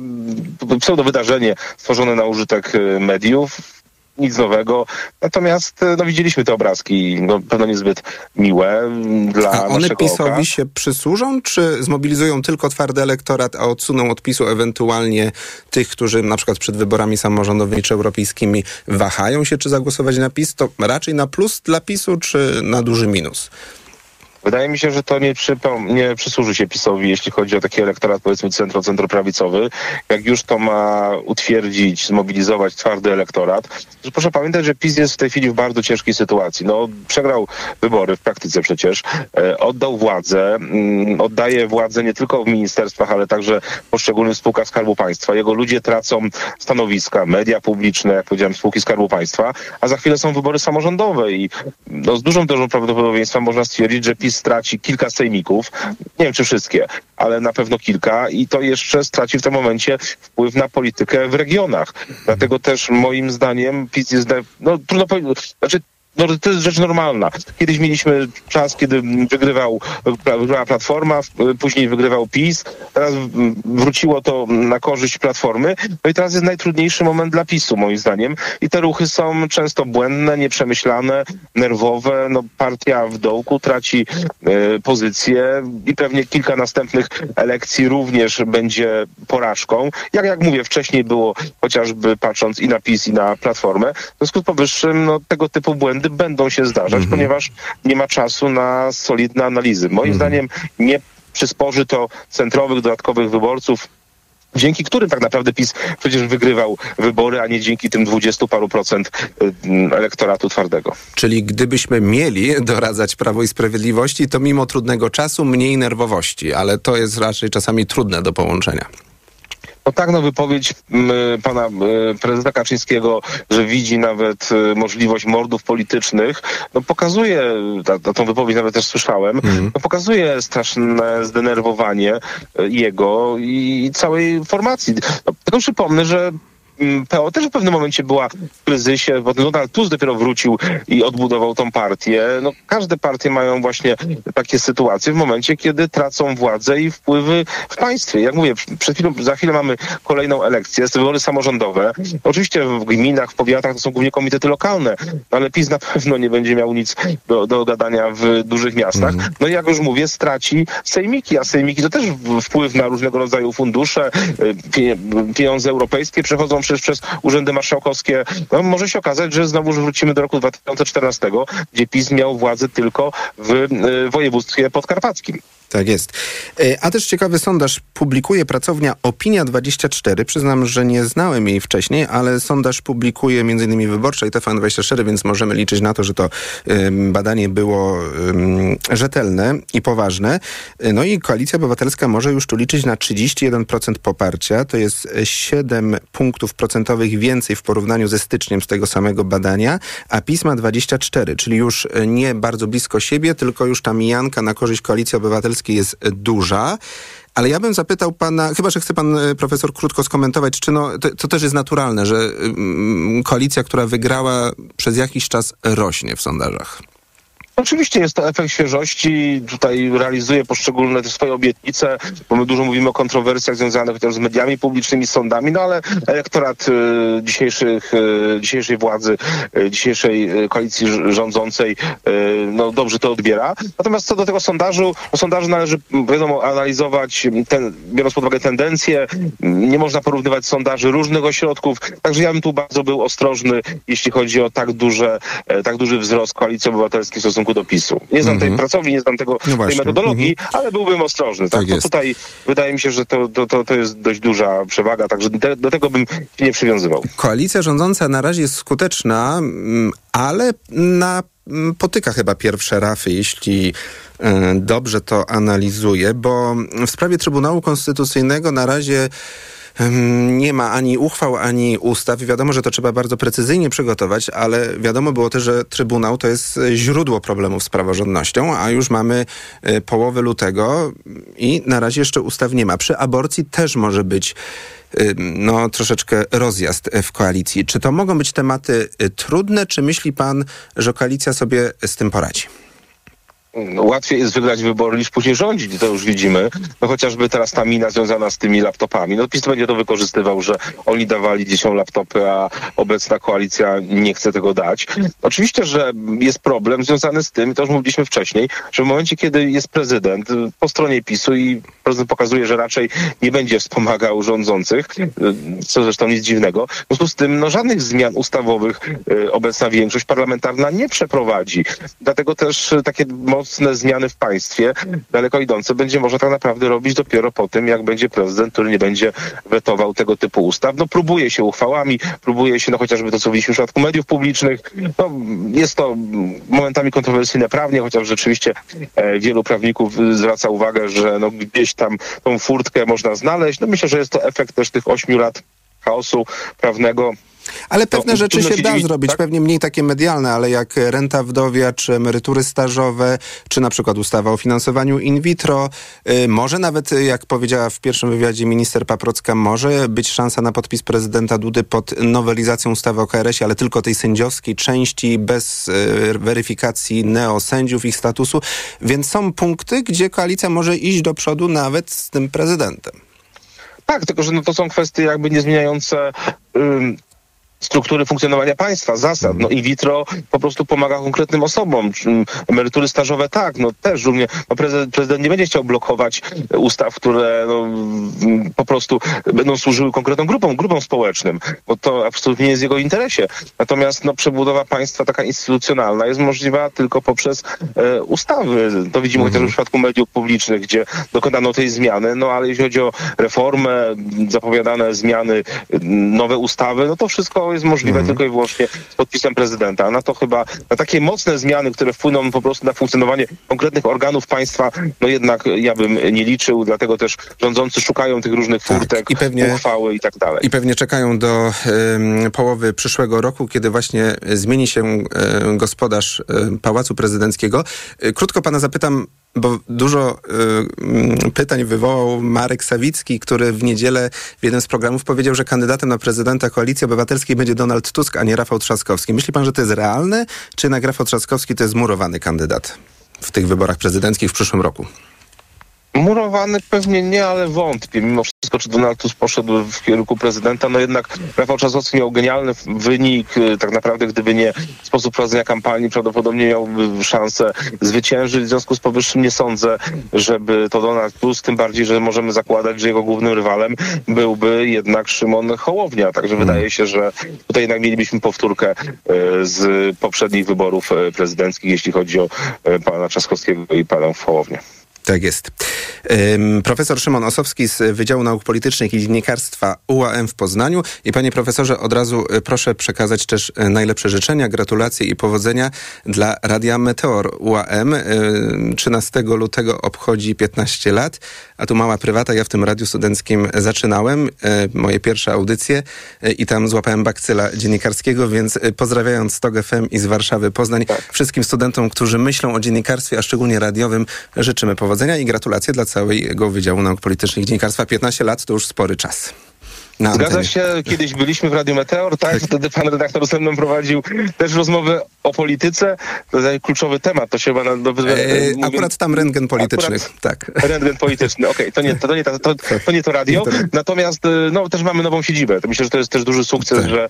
pseudo wydarzenie stworzone na użytek e, mediów nic nowego. Natomiast e, no, widzieliśmy te obrazki, no, pewno niezbyt miłe m, dla A one PiSowi oka. się przysłużą, czy zmobilizują tylko twardy elektorat, a odsuną od PiSu ewentualnie tych, którzy na przykład przed wyborami samorządowymi czy europejskimi wahają się, czy zagłosować na PiS? To raczej na plus dla PiSu, czy na duży minus? Wydaje mi się, że to nie, nie przysłuży się PiSowi, jeśli chodzi o taki elektorat, powiedzmy, centro-centroprawicowy. Jak już to ma utwierdzić, zmobilizować twardy elektorat. To proszę pamiętać, że PiS jest w tej chwili w bardzo ciężkiej sytuacji. No, przegrał wybory w praktyce przecież, e, oddał władzę, mm, oddaje władzę nie tylko w ministerstwach, ale także w poszczególnych spółkach Skarbu Państwa. Jego ludzie tracą stanowiska, media publiczne, jak powiedziałem, spółki Skarbu Państwa, a za chwilę są wybory samorządowe i no, z dużą dużą prawdopodobieństwem można stwierdzić, że PiS straci kilka sejmików, nie wiem czy wszystkie, ale na pewno kilka i to jeszcze straci w tym momencie wpływ na politykę w regionach. Dlatego też moim zdaniem PiS jest, no trudno powiedzieć, znaczy no, to jest rzecz normalna. Kiedyś mieliśmy czas, kiedy wygrywał wygrała Platforma, później wygrywał PiS, teraz wróciło to na korzyść Platformy, no i teraz jest najtrudniejszy moment dla PiSu, moim zdaniem. I te ruchy są często błędne, nieprzemyślane, nerwowe. No, partia w dołku traci e, pozycję i pewnie kilka następnych elekcji również będzie porażką. Jak, jak mówię, wcześniej było chociażby patrząc i na PiS, i na Platformę. W związku z powyższym no, tego typu błędy będą się zdarzać, ponieważ nie ma czasu na solidne analizy. Moim zdaniem nie przysporzy to centrowych, dodatkowych wyborców, dzięki którym tak naprawdę PiS przecież wygrywał wybory, a nie dzięki tym dwudziestu paru procent y, elektoratu twardego. Czyli gdybyśmy mieli doradzać Prawo i Sprawiedliwości, to mimo trudnego czasu mniej nerwowości, ale to jest raczej czasami trudne do połączenia. No tak, no wypowiedź m, pana m, prezydenta Kaczyńskiego, że widzi nawet y, możliwość mordów politycznych, no pokazuje, ta, tą wypowiedź nawet też słyszałem, no pokazuje straszne zdenerwowanie y, jego i całej formacji. No, tylko przypomnę, że mm, PO też w pewnym momencie była w kryzysie, bo Donald Tusk dopiero wrócił i odbudował tą partię. No, każde partie mają właśnie takie sytuacje w momencie, kiedy tracą władzę i wpływy w państwie. Jak mówię, przed chwilą, za chwilę mamy kolejną elekcję, wybory samorządowe. Oczywiście w gminach, w powiatach to są głównie komitety lokalne, no ale PiS na pewno nie będzie miał nic do, do gadania w dużych miastach. No i jak już mówię, straci sejmiki, a sejmiki to też wpływ na różnego rodzaju fundusze, y, pie- pieniądze europejskie przechodzą przecież przez urzędy marszałkowskie. No, może się okazać, że znowu wrócimy do roku 2014, gdzie PiS miał władzę tylko w y, województwie podkarpackim. Tak jest. E, A też ciekawy sondaż publikuje pracownia Opinia24. Przyznam, że nie znałem jej wcześniej, ale sondaż publikuje m.in. Wyborcza i TVN24, więc możemy liczyć na to, że to badanie było rzetelne i poważne. E, No i Koalicja Obywatelska może już tu liczyć na 31% poparcia. To jest 7 punktów procentowych więcej w porównaniu ze styczniem z tego samego badania, a PiS ma 24, czyli już e, nie bardzo blisko siebie, tylko już ta mijanka na korzyść Koalicji Obywatelskiej jest e, duża. Ale ja bym zapytał pana, chyba że chce pan e, profesor krótko skomentować, czy no, to, to też jest naturalne, że mm, koalicja, która wygrała przez jakiś czas rośnie w sondażach. Oczywiście jest to efekt świeżości. Tutaj realizuje poszczególne te swoje obietnice, bo my dużo mówimy o kontrowersjach związanych z mediami publicznymi, z sądami, no ale elektorat y, dzisiejszych, y, dzisiejszej władzy, y, dzisiejszej koalicji rządzącej, no dobrze to odbiera. Natomiast co do tego sondażu, no sondażu należy, m, wiadomo, analizować, ten, biorąc pod uwagę tendencje. M, Nie można porównywać sondaży różnych ośrodków, także ja bym tu bardzo był ostrożny, jeśli chodzi o tak duże, e, tak duży wzrost koalicji obywatelskiej w stosunku do PiSu. Nie znam tej Mhm. pracowni, nie znam tego, No tej metodologii, ale byłbym ostrożny. Tak? Tak to jest. tutaj wydaje mi się, że to, to, to, to jest dość duża przewaga, także te, do tego bym się nie przywiązywał. Koalicja rządząca na razie jest skuteczna, mm, ale na mm, potyka chyba pierwsze rafy, jeśli e, dobrze to analizuję, bo w sprawie Trybunału Konstytucyjnego na razie nie ma ani uchwał, ani ustaw. Wiadomo, że to trzeba bardzo precyzyjnie przygotować, ale wiadomo było też, że Trybunał to jest e, źródło problemów z praworządnością, a już mamy e, połowę lutego i na razie jeszcze ustaw nie ma. Przy aborcji też może być y, no, troszeczkę rozjazd w koalicji. Czy to mogą być tematy trudne, czy myśli pan, że koalicja sobie z tym poradzi? No, Łatwiej jest wygrać wybory niż później rządzić, to już widzimy. No chociażby teraz ta mina związana z tymi laptopami. No PiS będzie to wykorzystywał, że oni dawali dzieciom laptopy, a obecna koalicja nie chce tego dać. Oczywiście, że jest problem związany z tym, to już mówiliśmy wcześniej, że w momencie, kiedy jest prezydent y, po stronie PiSu i prezydent pokazuje, że raczej nie będzie wspomagał rządzących, y, co zresztą nic dziwnego, w związku z tym no, żadnych zmian ustawowych y, obecna większość parlamentarna nie przeprowadzi. Dlatego też takie mocne zmiany w państwie, daleko idące, będzie można tak naprawdę robić dopiero po tym, jak będzie prezydent, który nie będzie wetował tego typu ustaw. No próbuje się uchwałami, próbuje się, no chociażby to, co widzieliśmy w przypadku mediów publicznych. No, jest to momentami kontrowersyjne prawnie, chociaż rzeczywiście e, wielu prawników zwraca uwagę, że no, gdzieś tam tą furtkę można znaleźć. No myślę, że jest to efekt też tych ośmiu lat chaosu prawnego. Ale pewne rzeczy się da zrobić, tak? pewnie mniej takie medialne, ale jak renta wdowia, czy emerytury stażowe, czy na przykład ustawa o finansowaniu in vitro, y, może nawet, y, jak powiedziała w pierwszym wywiadzie minister Paprocka, może być szansa na podpis prezydenta Dudy pod nowelizacją ustawy o KRS-ie, ale tylko tej sędziowskiej części, bez y, weryfikacji neosędziów, ich statusu, więc są punkty, gdzie koalicja może iść do przodu nawet z tym prezydentem. Tak, tylko że no to są kwestie jakby niezmieniające struktury funkcjonowania państwa, zasad. No in vitro po prostu pomaga konkretnym osobom. Emerytury stażowe tak, no też równie. No prezydent, prezydent nie będzie chciał blokować ustaw, które no, po prostu będą służyły konkretnym grupom, grupom społecznym, bo to absolutnie nie jest w jego interesie. Natomiast no, przebudowa państwa taka instytucjonalna jest możliwa tylko poprzez e, ustawy. To widzimy chociażby w przypadku mediów publicznych, gdzie dokonano tej zmiany, no ale jeśli chodzi o reformę, zapowiadane zmiany, nowe ustawy, no to wszystko jest możliwe tylko i wyłącznie z podpisem prezydenta. Na to chyba, na takie mocne zmiany, które wpłyną po prostu na funkcjonowanie konkretnych organów państwa, no jednak ja bym nie liczył, dlatego też rządzący szukają tych różnych furtek, i pewnie- uchwały i tak dalej. I pewnie czekają do em, połowy przyszłego roku, kiedy właśnie zmieni się e, gospodarz e, Pałacu Prezydenckiego. E, krótko pana zapytam, bo dużo y, pytań wywołał Marek Sawicki, który w niedzielę w jednym z programów powiedział, że kandydatem na prezydenta Koalicji Obywatelskiej będzie Donald Tusk, a nie Rafał Trzaskowski. Myśli pan, że to jest realne, czy jednak Rafał Trzaskowski to jest zmurowany kandydat w tych wyborach prezydenckich w przyszłym roku? Murowany pewnie nie, ale wątpię. Mimo wszystko, czy Donald Tusk poszedł w kierunku prezydenta, no jednak Rafał Trzaskowski miał genialny wynik. Tak naprawdę, gdyby nie sposób prowadzenia kampanii, prawdopodobnie miałby szansę zwyciężyć. W związku z powyższym nie sądzę, żeby to Donald Tusk, tym bardziej, że możemy zakładać, że jego głównym rywalem byłby jednak Szymon Hołownia. Także wydaje się, że tutaj jednak mielibyśmy powtórkę y, z poprzednich wyborów y, prezydenckich, jeśli chodzi o y, pana Trzaskowskiego i pana Hołownię. Tak jest. Profesor Szymon Osowski z Wydziału Nauk Politycznych i Dziennikarstwa UAM w Poznaniu. I panie profesorze, od razu y, proszę przekazać też y, najlepsze życzenia, gratulacje i powodzenia dla Radia Meteor UAM. Y, 13 lutego obchodzi 15 lat, a tu mała prywata. Ja w tym radiu studenckim zaczynałem, y, moje pierwsze audycje y, i tam złapałem bakcyla dziennikarskiego, więc y, pozdrawiając Stog FM i z Warszawy Poznań, wszystkim studentom, którzy myślą o dziennikarstwie, a szczególnie radiowym, życzymy powodzenia i gratulacje dla całego Wydziału Nauk Politycznych Dziennikarstwa. 15 lat to już spory czas. Na Zgadza antenie. się, kiedyś byliśmy w Radiu Meteor, tak? Wtedy pan redaktor ze mną prowadził też rozmowę o polityce. To jest kluczowy temat, to się chyba... Na, do, E, akurat tam rentgen polityczny, tak. Rentgen polityczny, okej, to, nie, to, to, nie, to, to, to nie to radio. Natomiast y, no, też mamy nową siedzibę. To myślę, że to jest też duży sukces, Tak. że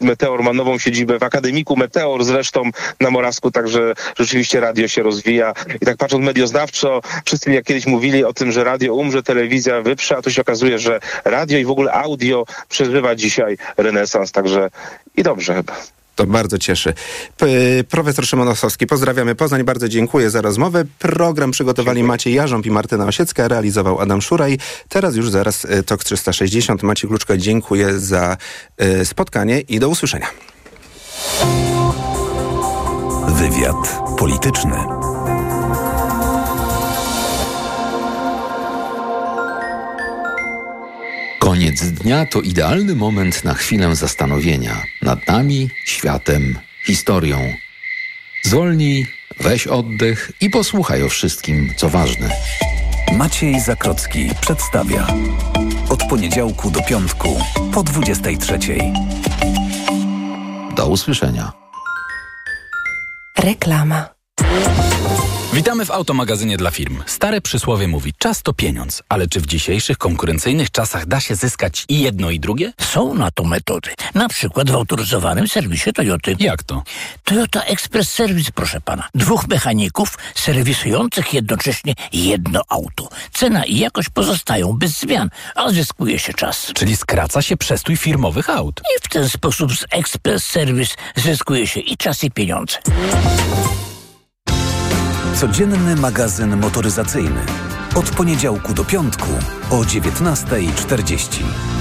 Meteor ma nową siedzibę w Akademiku Meteor, zresztą na Morawsku, także rzeczywiście radio się rozwija. I tak patrząc medioznawczo, wszyscy jak kiedyś mówili o tym, że radio umrze, telewizja wyprze, a tu się okazuje, że radio i w ogóle audio przeżywa dzisiaj renesans, także i dobrze chyba. To bardzo cieszy. P- profesor Szymon Osowski, pozdrawiamy Poznań, bardzo dziękuję za rozmowę. Program przygotowali Maciej Jarząb i Martyna Osiecka, realizował Adam Szuraj. Teraz już zaraz e, TOK 360. Maciej Kluczka, dziękuję za e, spotkanie i do usłyszenia. Wywiad polityczny. Koniec dnia to idealny moment na chwilę zastanowienia nad nami, światem, historią. Zwolnij, weź oddech i posłuchaj o wszystkim, co ważne. Maciej Zakrocki przedstawia. Od poniedziałku do piątku po 23. Do usłyszenia. Reklama. Witamy w automagazynie dla firm. Stare przysłowie mówi, czas to pieniądz, ale czy w dzisiejszych konkurencyjnych czasach da się zyskać i jedno i drugie? Są na to metody. Na przykład w autoryzowanym serwisie Toyoty. Jak to? Toyota Express Service, proszę pana. Dwóch mechaników serwisujących jednocześnie jedno auto. Cena i jakość pozostają bez zmian, a zyskuje się czas. Czyli skraca się przestój firmowych aut. I w ten sposób z Express Service zyskuje się i czas i pieniądze. Codzienny magazyn motoryzacyjny. Od poniedziałku do piątku o 19.40.